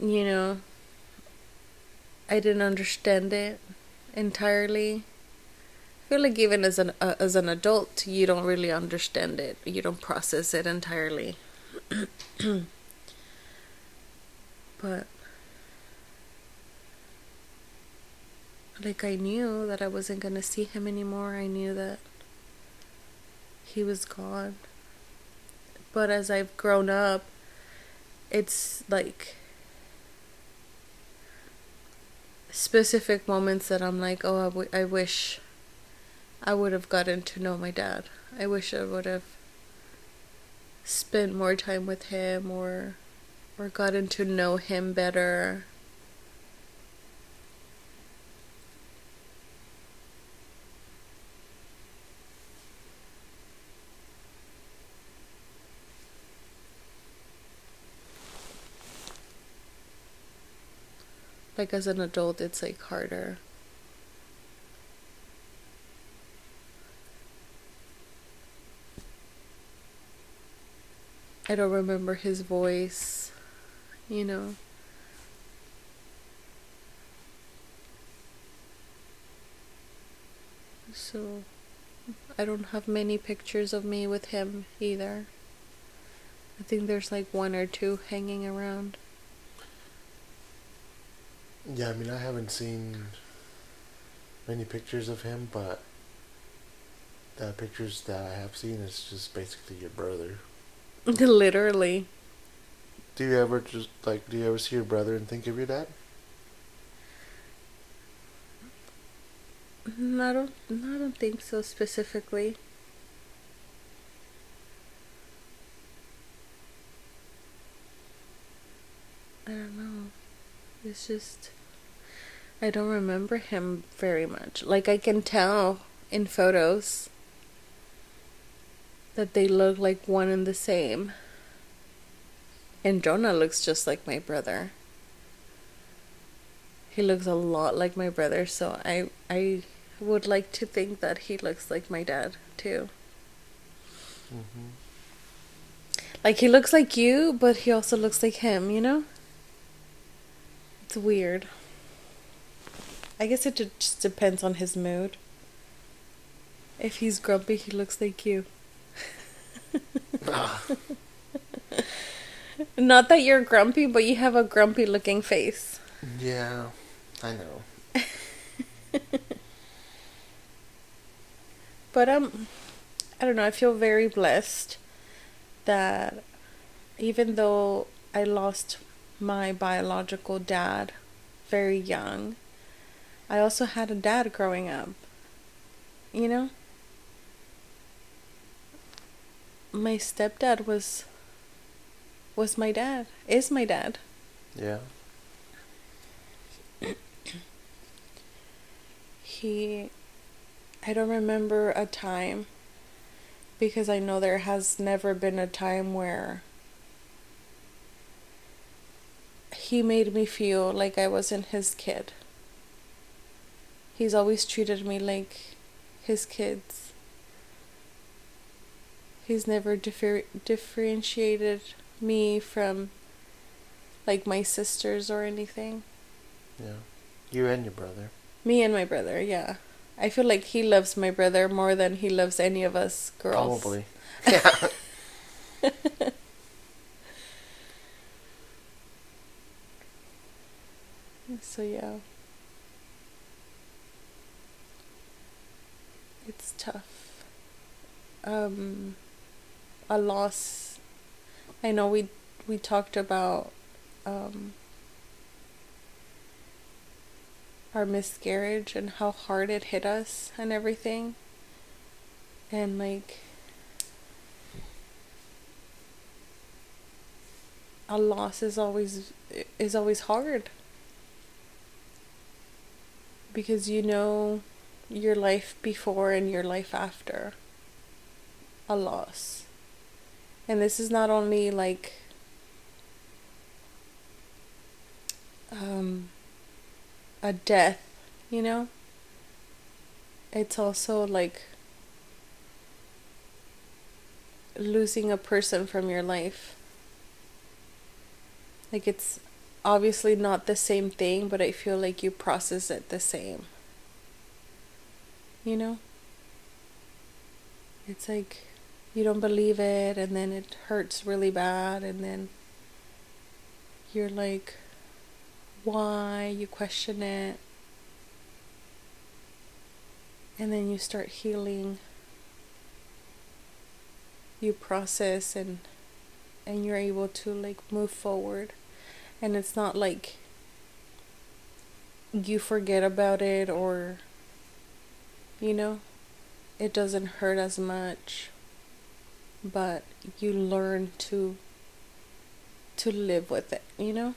you know I didn't understand it entirely. I feel like even as an uh, as an adult, you don't really understand it. You don't process it entirely. (clears throat) but like I knew that I wasn't going to see him anymore. I knew that he was gone. But as I've grown up, it's like specific moments that I'm like, oh, I, w- I wish I would have gotten to know my dad. I wish I would have spent more time with him or or gotten to know him better. Like as an adult, it's like harder. I don't remember his voice, you know. So, I don't have many pictures of me with him either. I think there's like one or two hanging around. Yeah, I mean, I haven't seen many pictures of him, but the pictures that I have seen is just basically your brother. (laughs) Literally. Do you ever just like? Do you ever see your brother and think of your dad? No, I don't. I don't think so specifically. I don't know. It's just I don't remember him very much. Like I can tell in photos that they look like one and the same. And Jonah looks just like my brother. He looks a lot like my brother, so I I would like to think that he looks like my dad too. Mm-hmm. Like he looks like you, but he also looks like him, you know? It's weird. I guess it just depends on his mood. If he's grumpy, he looks like you. (laughs) (laughs) (laughs) Not that you're grumpy, but you have a grumpy looking face. Yeah, I know. (laughs) but um I don't know, I feel very blessed that even though I lost my biological dad very young, I also had a dad growing up. You know? My stepdad was was my dad. Is my dad. Yeah. he I don't remember a time because I know there has never been a time where he made me feel like I wasn't his kid. He's always treated me like his kids. He's never differ- differentiated me from like my sisters or anything. Yeah. You and your brother. Me and my brother, yeah. I feel like he loves my brother more than he loves any of us girls. Probably. Yeah. (laughs) So yeah. It's tough. Um a loss I know we we talked about um our miscarriage and how hard it hit us and everything. And like a loss is always is always hard because you know your life before and your life after a loss and this is not only like um, a death you know it's also like losing a person from your life like it's obviously not the same thing, but I feel like you process it the same. You know? It's like you don't believe it and then it hurts really bad and then you're like why? You question it. And then you start healing. You process and and you're able to like move forward. And it's not like you forget about it or you know it doesn't hurt as much but you learn to to live with it you know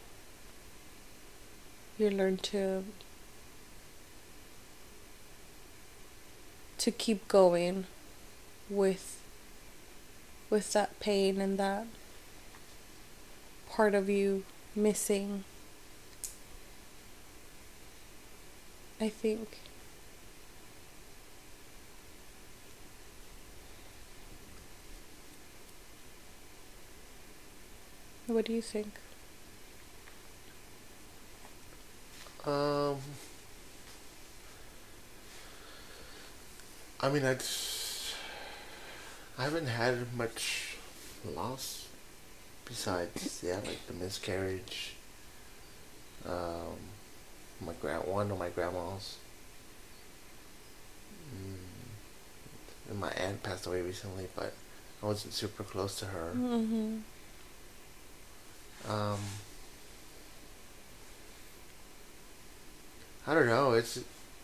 you learn to to keep going with with that pain and that part of you missing. I think. What do you think? Um, I mean, I just, I haven't had much loss besides yeah like the miscarriage um my grand one of my grandmas mm, and my aunt passed away recently but i wasn't super close to her Mm-hmm. Um i don't know it's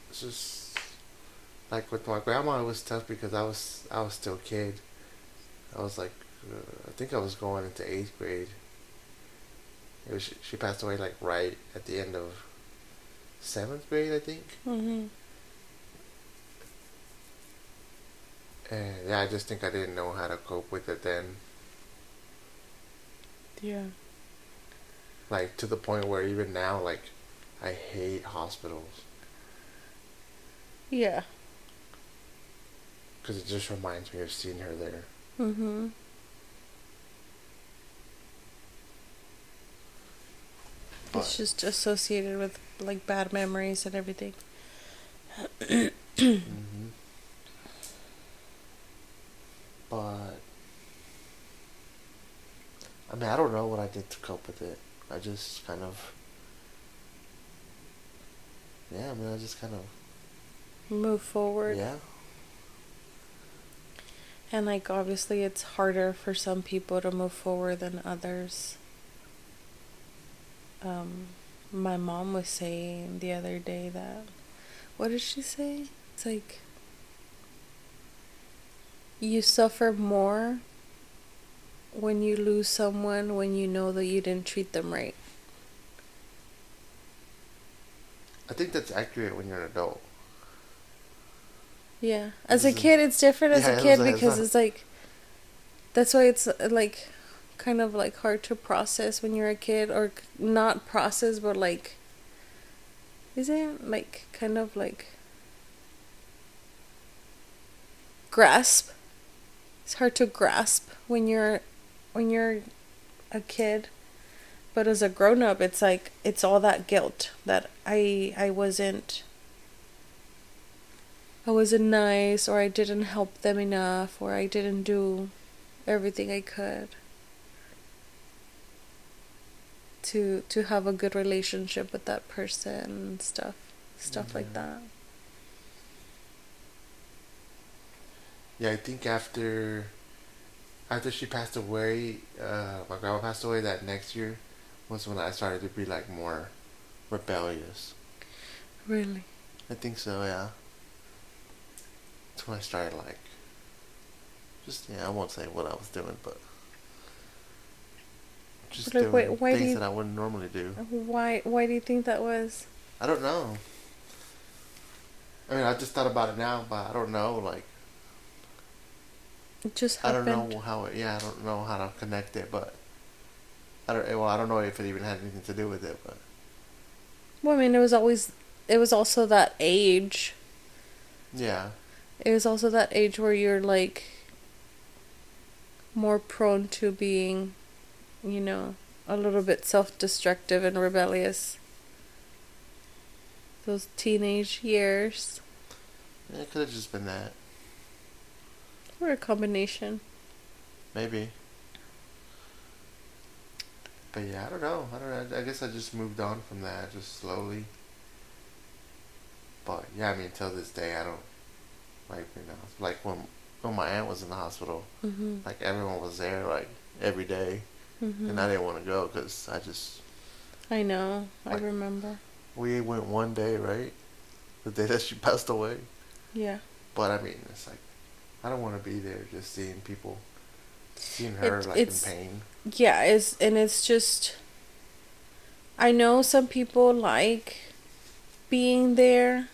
it's just like with my grandma it was tough because i was i was still a kid i was like uh, I think I was going into eighth grade. It was, she passed away like right at the end of seventh grade, I think. Mm-hmm. And yeah, I just think I didn't know how to cope with it then. Yeah. Like to the point where even now, like, I hate hospitals Yeah. because it just reminds me of seeing her there. Mm-hmm. It's But- just associated with like bad memories and everything. hmm But I mean, I don't know what I did to cope with it. I just kind of, yeah. I mean, I just kind of, Move forward. yeah. And like obviously it's harder for some people to move forward than others. Um my mom was saying the other day that what did she say? It's like you suffer more when you lose someone when you know that you didn't treat them right. I think that's accurate when you're an adult. Yeah. As a is- kid, it's different as Yeah, a kid it's because it's like, that's why it's uh, like, kind of like hard to process when you're a kid, or not process, but like, isn't like kind of like grasp. It's hard to grasp when you're when you're a kid. But as a grown up, it's like it's all that guilt that I I wasn't I wasn't nice or I didn't help them enough or I didn't do everything I could to to have a good relationship with that person and stuff stuff like mm-hmm. that. Yeah, I think after, after she passed away, uh, my grandma passed away that next year, was when I started to be like more rebellious. Really? I think so, yeah. That's when I started like just yeah, I won't say what I was doing, but just Like, doing wait, things you- that I wouldn't normally do. Why? Why do you think that was? I don't know. I mean, I just thought about it now, but I don't know. Like, It just I don't know how. It, yeah, I don't know how to connect it, but I don't. Well, I don't know if it even had anything to do with it, but Well, I mean, it was always. It was also that age. yeah, It was also that age where you're like more prone to being, you know, a little bit self-destructive and rebellious. Those teenage years, it could have just been that. Or a combination. Maybe. But yeah, I don't know. I don't know. I guess I just moved on from that, just slowly. But yeah, I mean, till this day, I don't like you know, like when when my aunt was in the hospital, Mhm. like everyone was there like every day, Mhm. and I didn't want to go because I just I know. I remember. we went one day, right, the day that she (laughs) passed away. Yeah. But I mean, it's like I don't want to be there just seeing people, seeing her It- like in pain. Yeah, it's and it's just I know some people like being there.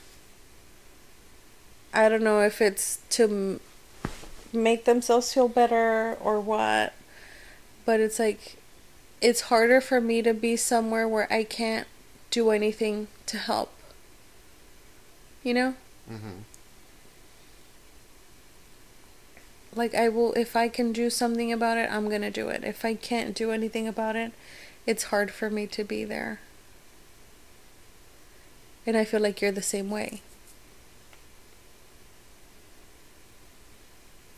I don't know if it's to m- make themselves feel better or what, but it's like it's harder for me to be somewhere where I can't do anything to help. You know? hmm like I will if I can do something about it, I'm going to do it. If I can't do anything about it, it's hard for me to be there. And I feel like you're the same way.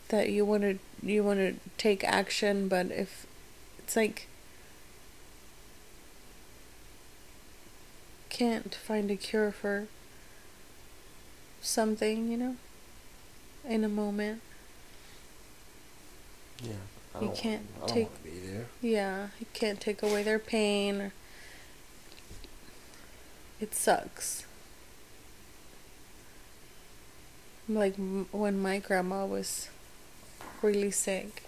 That you want to you want to take action, but if it's like can't find a cure for something, you know, in a moment. Yeah. I You can't I take- want to be there. Yeah, you can't take away their pain. It sucks. Like when my grandma was really sick,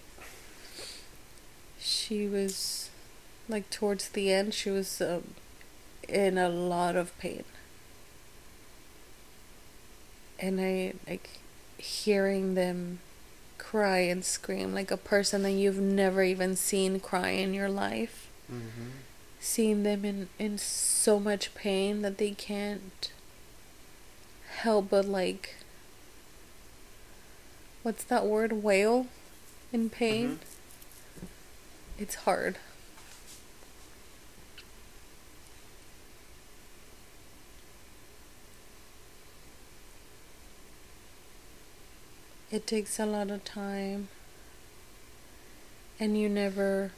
she was like towards the end, she was um, in a lot of pain. And I like hearing them cry and scream like a person that you've never even seen cry in your life. Mm-hmm. Seeing them in, in so much pain that they can't help but like what's that word? Wail in pain. It's hard. It takes a lot of time. And you never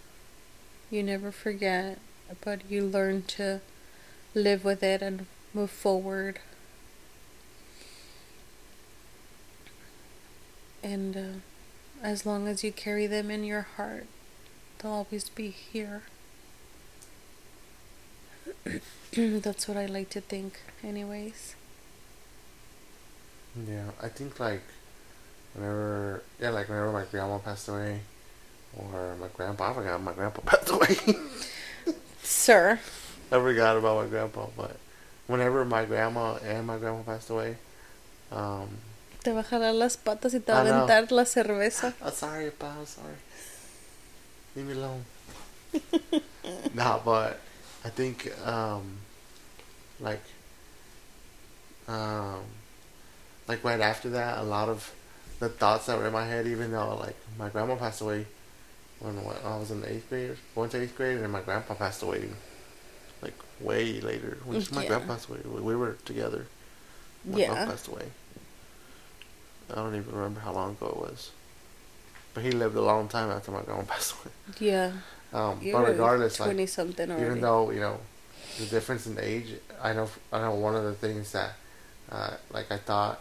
you never forget, but you learn to live with it and move forward. And uh, as long as you carry them in your heart, they'll always be here. (clears throat) That's what I like to think, anyways. Yeah, I think like whenever yeah, like whenever my grandma passed away, or my grandpa, I forgot my grandpa (laughs) passed away. Sir. I forgot about my grandpa, but whenever my grandma and my grandpa passed away, um, Te va a jalar las patas y te va a aventar la cerveza. I'm (laughs) sorry, pa, I'm sorry. Leave me alone. (laughs) nah, but I think um, like um, like right after that, a lot of the thoughts that were in my head, even though like my grandma passed away when I was in the eighth grade, going to eighth grade, and then my grandpa passed away like way later. When my Yeah. grandpa passed away, we we were together. My Yeah. grandpa passed away. I don't even remember how long ago it was. But he lived a long time after my grandma (laughs) passed away. Yeah. Um, but regardless, like 20 something already. even though you know the difference in age, I know I know one of the things that uh, like I thought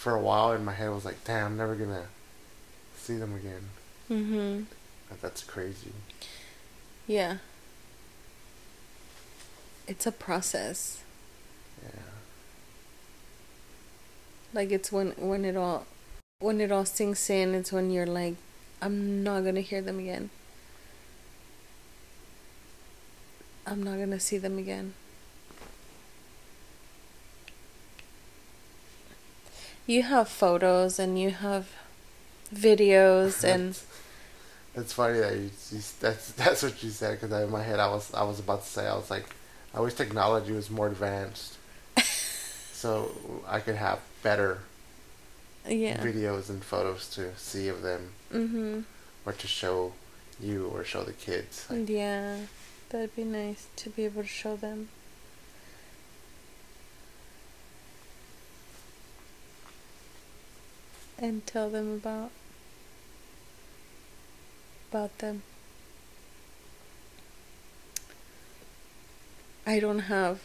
for a while in my head was like, damn, I'm never gonna see them again. Mm-hmm. That's crazy. Yeah. It's a process. Yeah. Like it's when when it all when it all sinks in. It's when you're like, I'm not gonna hear them again. I'm not gonna see them again. You have photos and you have videos (laughs) and It's funny that you, you that's that's what you said because in my head I was I was about to say I was like I wish technology was more advanced (laughs) so I could have better yeah. videos and photos to see of them Mhm. or to show you or show the kids. Like, Yeah, that'd be nice to be able to show them. And tell them about about them. I don't have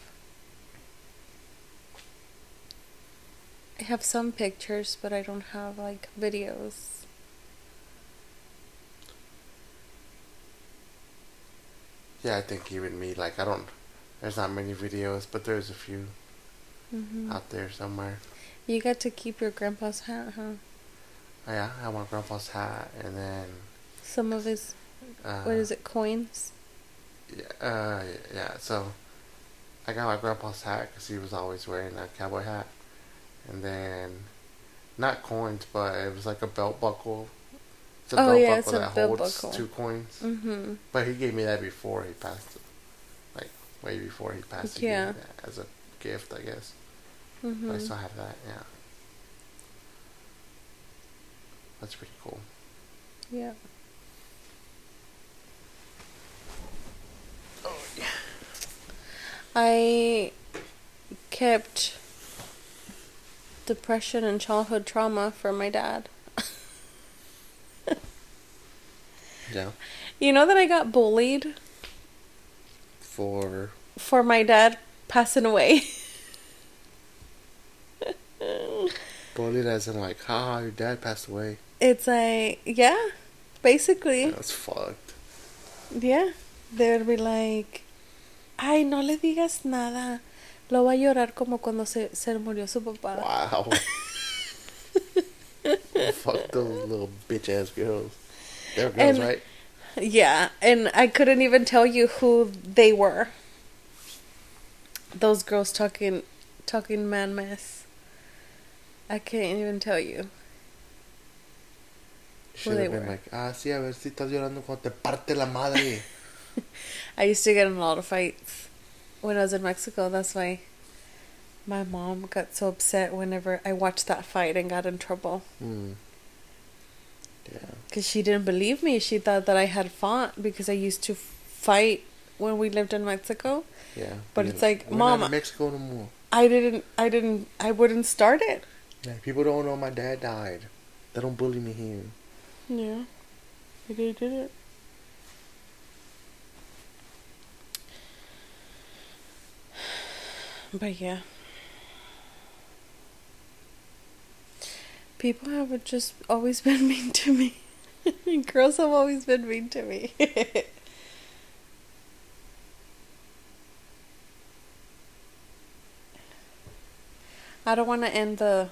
I have some pictures, but I don't have like videos. yeah, I think even me like I don't. There's not many videos, but there's a few hmm out there somewhere. You got to keep your grandpa's hat, huh? Yeah, I have my grandpa's hat and then. Some of his Uh, what is it, coins? Yeah, uh, yeah. So I got my grandpa's hat because he was always wearing a cowboy hat, and then not coins, but it was like a belt buckle. It's a Oh, belt yeah, buckle it's a that belt holds buckle. two coins. Mm-hmm. But he gave me that before he passed, like way before he passed. Yeah. gave me that as a gift, I guess. Mm-hmm. But I still have that. Yeah, that's pretty cool. Yeah. Oh yeah. I kept depression and childhood trauma for my dad. (laughs) Yeah. You know that I got bullied For for my dad passing away. (laughs) bullied as in like, haha, your dad passed away. It's like, yeah, basically. That's fucked. Yeah. They would be like, ay, no le digas nada. Lo va a llorar como cuando se, se murió su papá. Wow. (laughs) Fuck those little bitch ass girls. They're girls, And- right? Yeah, and I couldn't even tell you who they were. Those girls talking talking man mess. I can't even tell you. Should they have been were. like, ah, sí, a ver si estás llorando cuando te parte la madre. (laughs) I used to get in a lot of fights when I was in Mexico. That's why my mom got so upset whenever I watched that fight and got in trouble. hmm. Yeah. Because she didn't believe me. She thought that I had fought because I used to fight when we lived in Mexico. Yeah. But it's like, Mom- Mexico no more. I didn't, I didn't, I wouldn't start it. People don't know my dad died. They don't bully me here. Yeah, did did it. (sighs) But yeah, people have just always (laughs) been mean to me. (laughs) Girls have always been mean to me. (laughs) I don't want to end the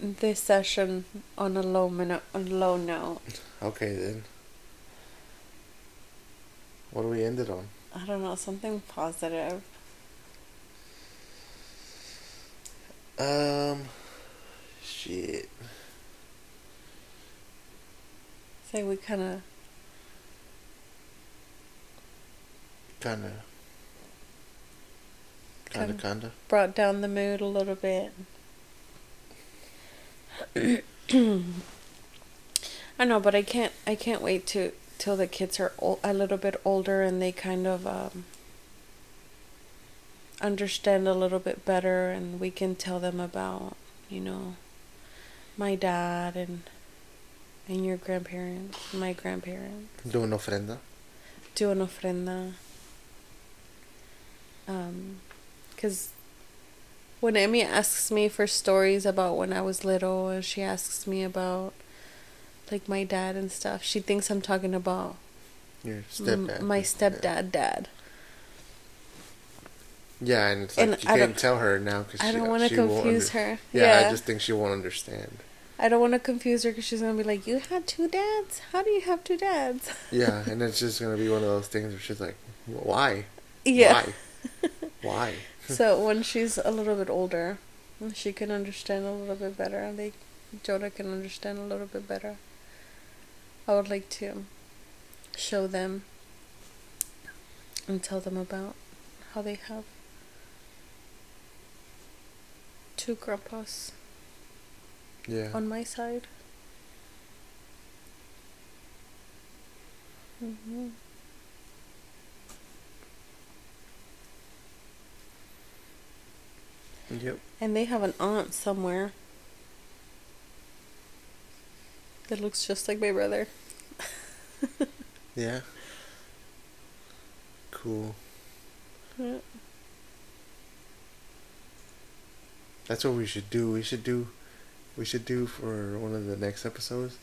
this session on a low minute, on low note. Okay then. What do we end it on? I don't know, something positive. Um, shit. Say we kind of Kinda. Kinda, kinda. brought down the mood a little bit. (clears throat) I know, but I can't. I can't wait to till the kids are a little bit older and they kind of um, understand a little bit better, and we can tell them about, you know, my dad and and your grandparents, my grandparents. Do an ofrenda. do an ofrenda. Um, because when Emmy asks me for stories about when I was little, and she asks me about like my dad and stuff, she thinks I'm talking about Your m- stepdad. my Yeah. stepdad, dad. Yeah, and it's like And you I can't tell her now because I don't want to confuse her. Yeah, Yeah, I just think she won't understand. I don't want to confuse her because she's gonna be like, "You had two dads? How do you have two dads?" Yeah, (laughs) and it's just gonna be one of those things where she's like, "Why? Yeah. Why? Why?" (laughs) so when she's a little bit older, she can understand a little bit better, and they, Joda can understand a little bit better. I would like to show them and tell them about how they have two grandpas Yeah. on my side. hmm Yep. And they have an aunt somewhere that looks just like my brother. Yeah. Cool. Yeah. That's what we should do. We should do. We should do for one of the next episodes.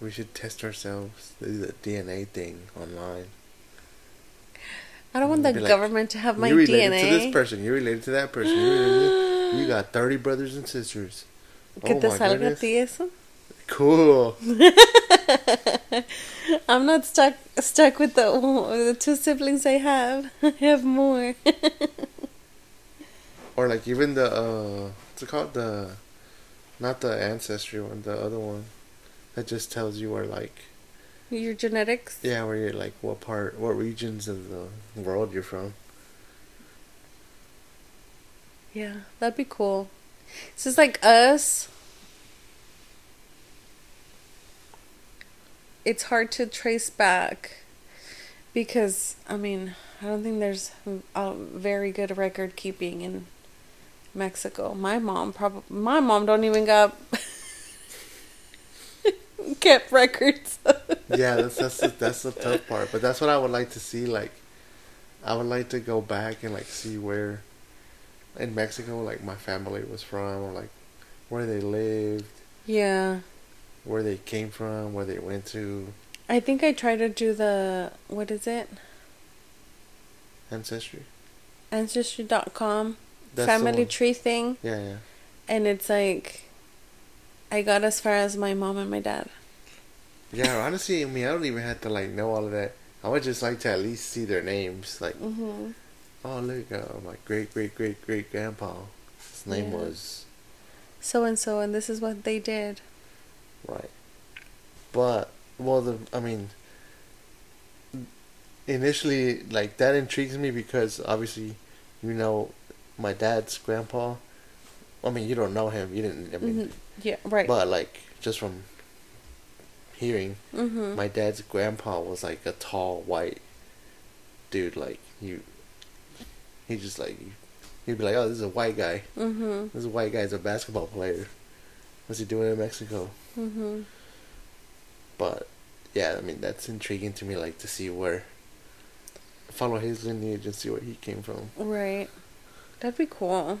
We should test ourselves. Do the DNA thing online. I don't want the Be like, government to have my DNA. you related to this person. You're related to that person. You, got thirty brothers and sisters. Que Oh te salga a ti eso. Cool. (laughs) I'm not stuck stuck with the the two siblings I have. (laughs) I have more. (laughs) Or like even the uh, what's it called? The not the ancestry one, the other one that just tells you where like Your genetics. yeah, where you're like what part, what regions of the world you're from. Yeah, that'd be cool. It's just like us. It's hard to trace back because I mean I don't think there's a very good record keeping in Mexico. My mom probably my mom don't even got (laughs) kept records. Yeah, that's that's the, that's the tough part. But that's what I would like to see. Like, I would like to go back and like see where in Mexico, like my family was from, or like where they lived, yeah. where they came from, where they went to I think I tried to do the what is it? ancestry. ancestry.com That's family tree thing Yeah, yeah. and it's like I got as far as my mom and my dad. Yeah, honestly, I mean, I don't even have to like know all of that. I would just like to at least see their names. Like, Mhm. oh look, uh, my great great great great grandpa. His name Yeah. was So and so and this is what they did. right. But well, the I mean, initially, like that intrigues me because obviously, you know, my dad's grandpa. I mean, you don't know him. You didn't. I mean, Mhm. Yeah, right. but like just from hearing, mhm. my dad's grandpa was like a tall white dude. Like you, he just like he'd be like, "Oh, this is a white guy. mhm. This white guy's a basketball player. What's he doing in Mexico?" Mhm. But yeah, I mean that's intriguing to me. Like to see where follow his lineage and see where he came from, Right. That'd be cool.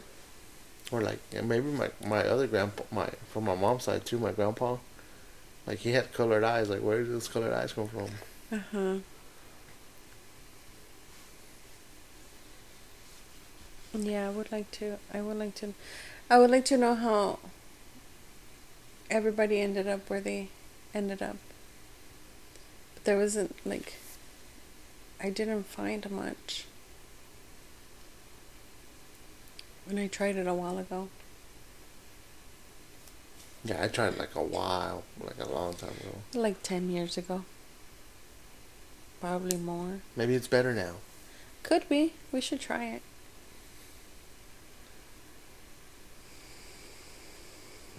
or like yeah, maybe my my other grandpa, my from my mom's side too, my grandpa. Like he had colored eyes. Like where did those colored eyes come from? Uh-huh. Yeah, I would like to I would like to I would like to know how everybody ended up where they ended up. But there wasn't like I didn't find much when I tried it a while ago. Yeah, I tried like a while, like a long time ago. Like 10 years ago. Probably more. Maybe it's better now. Could be. We should try it.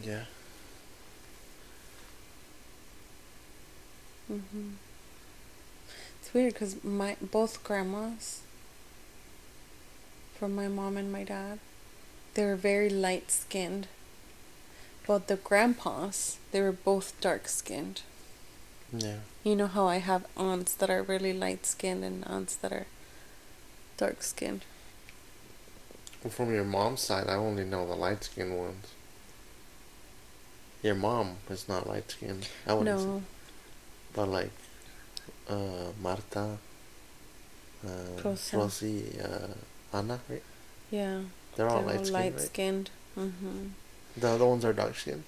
Yeah. hmm It's weird because my both grandmas, from my mom and my dad, they were very light skinned. But the grandpas, they were both dark skinned. Yeah. You know how I have aunts that are really light skinned and aunts that are dark skinned. Well, from your mom's side, I only know the light skinned ones. Your mom is not light skinned. I wouldn't say. No, But like, uh, Marta, uh, Rosa. Rosy, uh, Anna, right? Yeah. They're all light skinned. light Right? Mm-hmm. The other ones are dark skinned.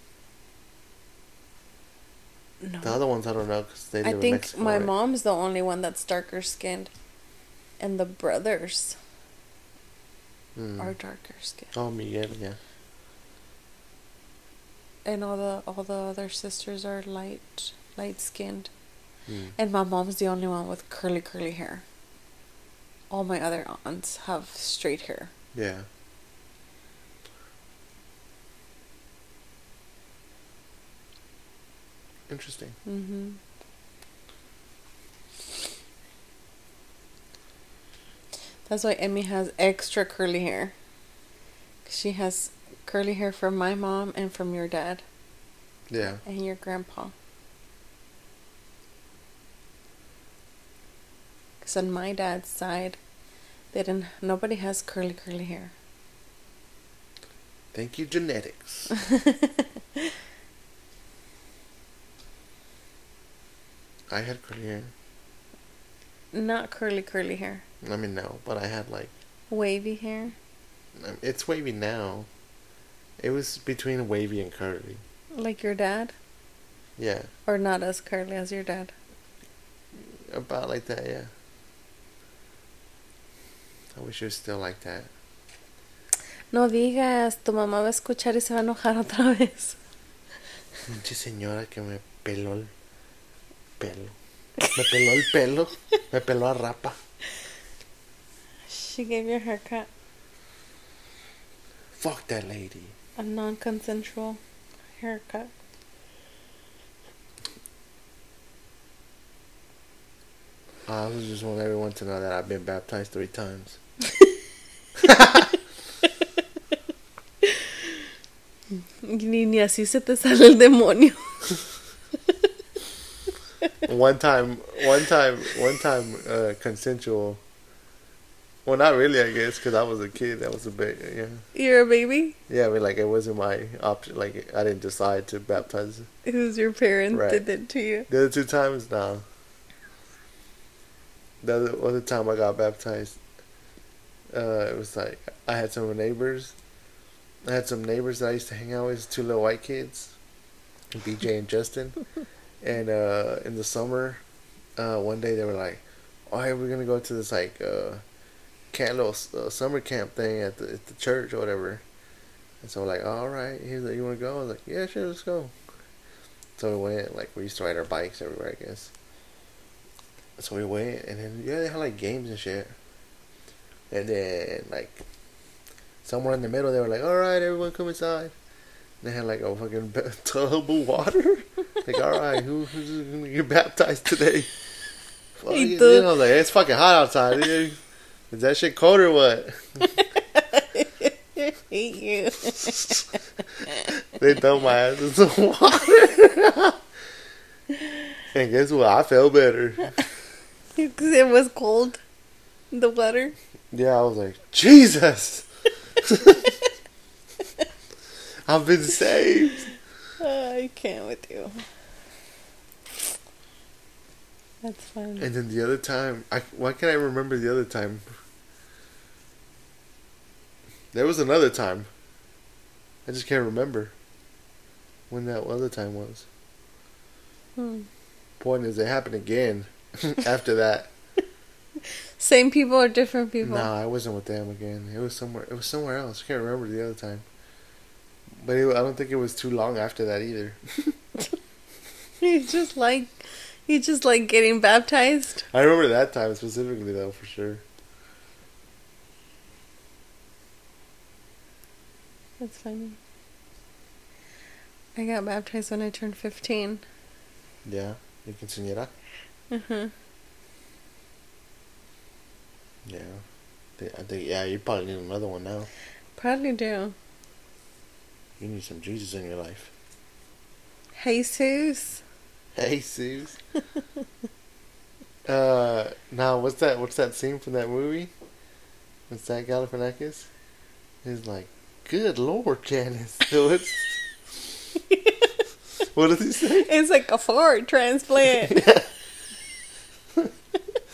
No. The other ones I don't know because they I think Mexico. my right? mom's the only one that's darker skinned. And the brothers Mm. are darker skinned. Oh, Miguel, yeah. And all the all the other sisters are light light skinned. Mm. And my mom's the only one with curly curly hair. All my other aunts have straight hair. Yeah. Interesting. Mm-hmm. That's why Emmy has extra curly hair. She has curly hair from my mom and from your dad Yeah. and your grandpa. Because on my dad's side, they didn't. Nobody has curly curly hair. Thank you, genetics. (laughs) I had curly hair. Not curly curly hair. I mean, no, but I had like Wavy hair. um, it's wavy now. It was between wavy and curly. Like your dad? Yeah, Or not as curly as your dad? about like that. Yeah. I wish it was still like that. No digas, tu mamá va a escuchar y se va a enojar otra vez. Pinche señora que me peló el pelo. Me peló el pelo. Me peló a rapa. She gave you a haircut. Fuck that lady. A non consensual haircut. I just want everyone to know that I've been baptized three times. (laughs) Ni, ni así se te sale el demonio. (laughs) one time, one time, one time, uh, consensual. Well, not really, I guess, because I was a kid. That was a baby. yeah, You're a baby? yeah. I mean, like it wasn't my option. Like I didn't decide to baptize. It was your parents Right. did it to you. The other two times, no. The other, other time I got baptized, uh, it was like I had some neighbors. I had some neighbors that I used to hang out with, two little white kids, BJ and Justin. (laughs) and uh, in the summer, uh, one day they were like, "Oh, hey, we're gonna go to this like uh, uh, summer camp thing at the at the church or whatever." And so we're like, "All right, here's like, you want to go?" I was like, "Yeah, sure, let's go." So we went, like, we used to ride our bikes everywhere, I guess. So we went, and then, yeah, they had, like, games and shit. And then, like, somewhere in the middle, they were like, alright, everyone come inside. They had, like, a fucking (laughs) tub of water. like, alright, who, who's to get baptized today? (laughs) Fuck, you know, like, it's fucking hot outside, dude. Is that shit cold or what? Hate (laughs) you. They dumped my ass in some water. and guess what? I felt better. Because it was cold. The water. Yeah, I was like, Jesus! I've been saved. Uh, I can't with you. That's fun. And then the other time, I why can't I remember the other time? There was another time. I just can't remember when that other time was. Hmm. Point is, it happened again (laughs) after that. Same people or different people? No, I wasn't with them again. It was somewhere. It was somewhere else. I can't remember the other time. But it, I don't think it was too long after that either. (laughs) You just like, you just like getting baptized. I remember that time specifically though, for sure. That's funny. I got baptized when I turned 15. Yeah, you quinceañera. Uh-huh. Yeah, I think yeah, you probably need another one now. Probably do. You need some Jesus in your life. Jesus. Hey, Suze. (laughs) uh, now what's that? What's that scene from that movie? What's that Galifianakis? He's like, "Good Lord, Janice." (laughs) So it's (laughs) what does he say? It's like a fart transplant.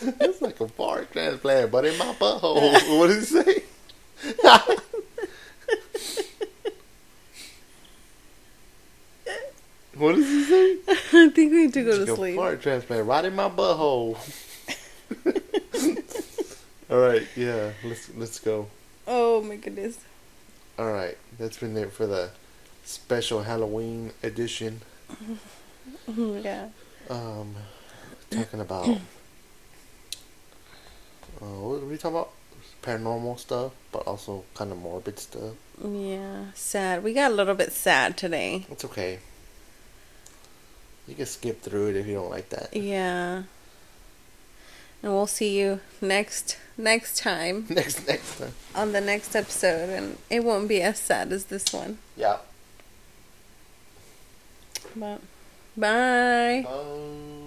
It's like a fart transplant, but in my butthole. what does he say? What does he say? (laughs) I think we need to go to sleep. Fart transplant right in my butthole. (laughs) All right, yeah, let's let's go. Oh my goodness. All right, that's been it for the special Halloween edition. (laughs) yeah. Um, talking about (clears throat) uh, what are we talking about? Paranormal stuff, but also kind of morbid stuff. Yeah. Sad. We got a little bit sad today. It's okay. You can skip through it if you don't like that. Yeah. And we'll see you next next time (laughs) next next time. on the next episode and it won't be as sad as this one. Yeah. But bye. Um.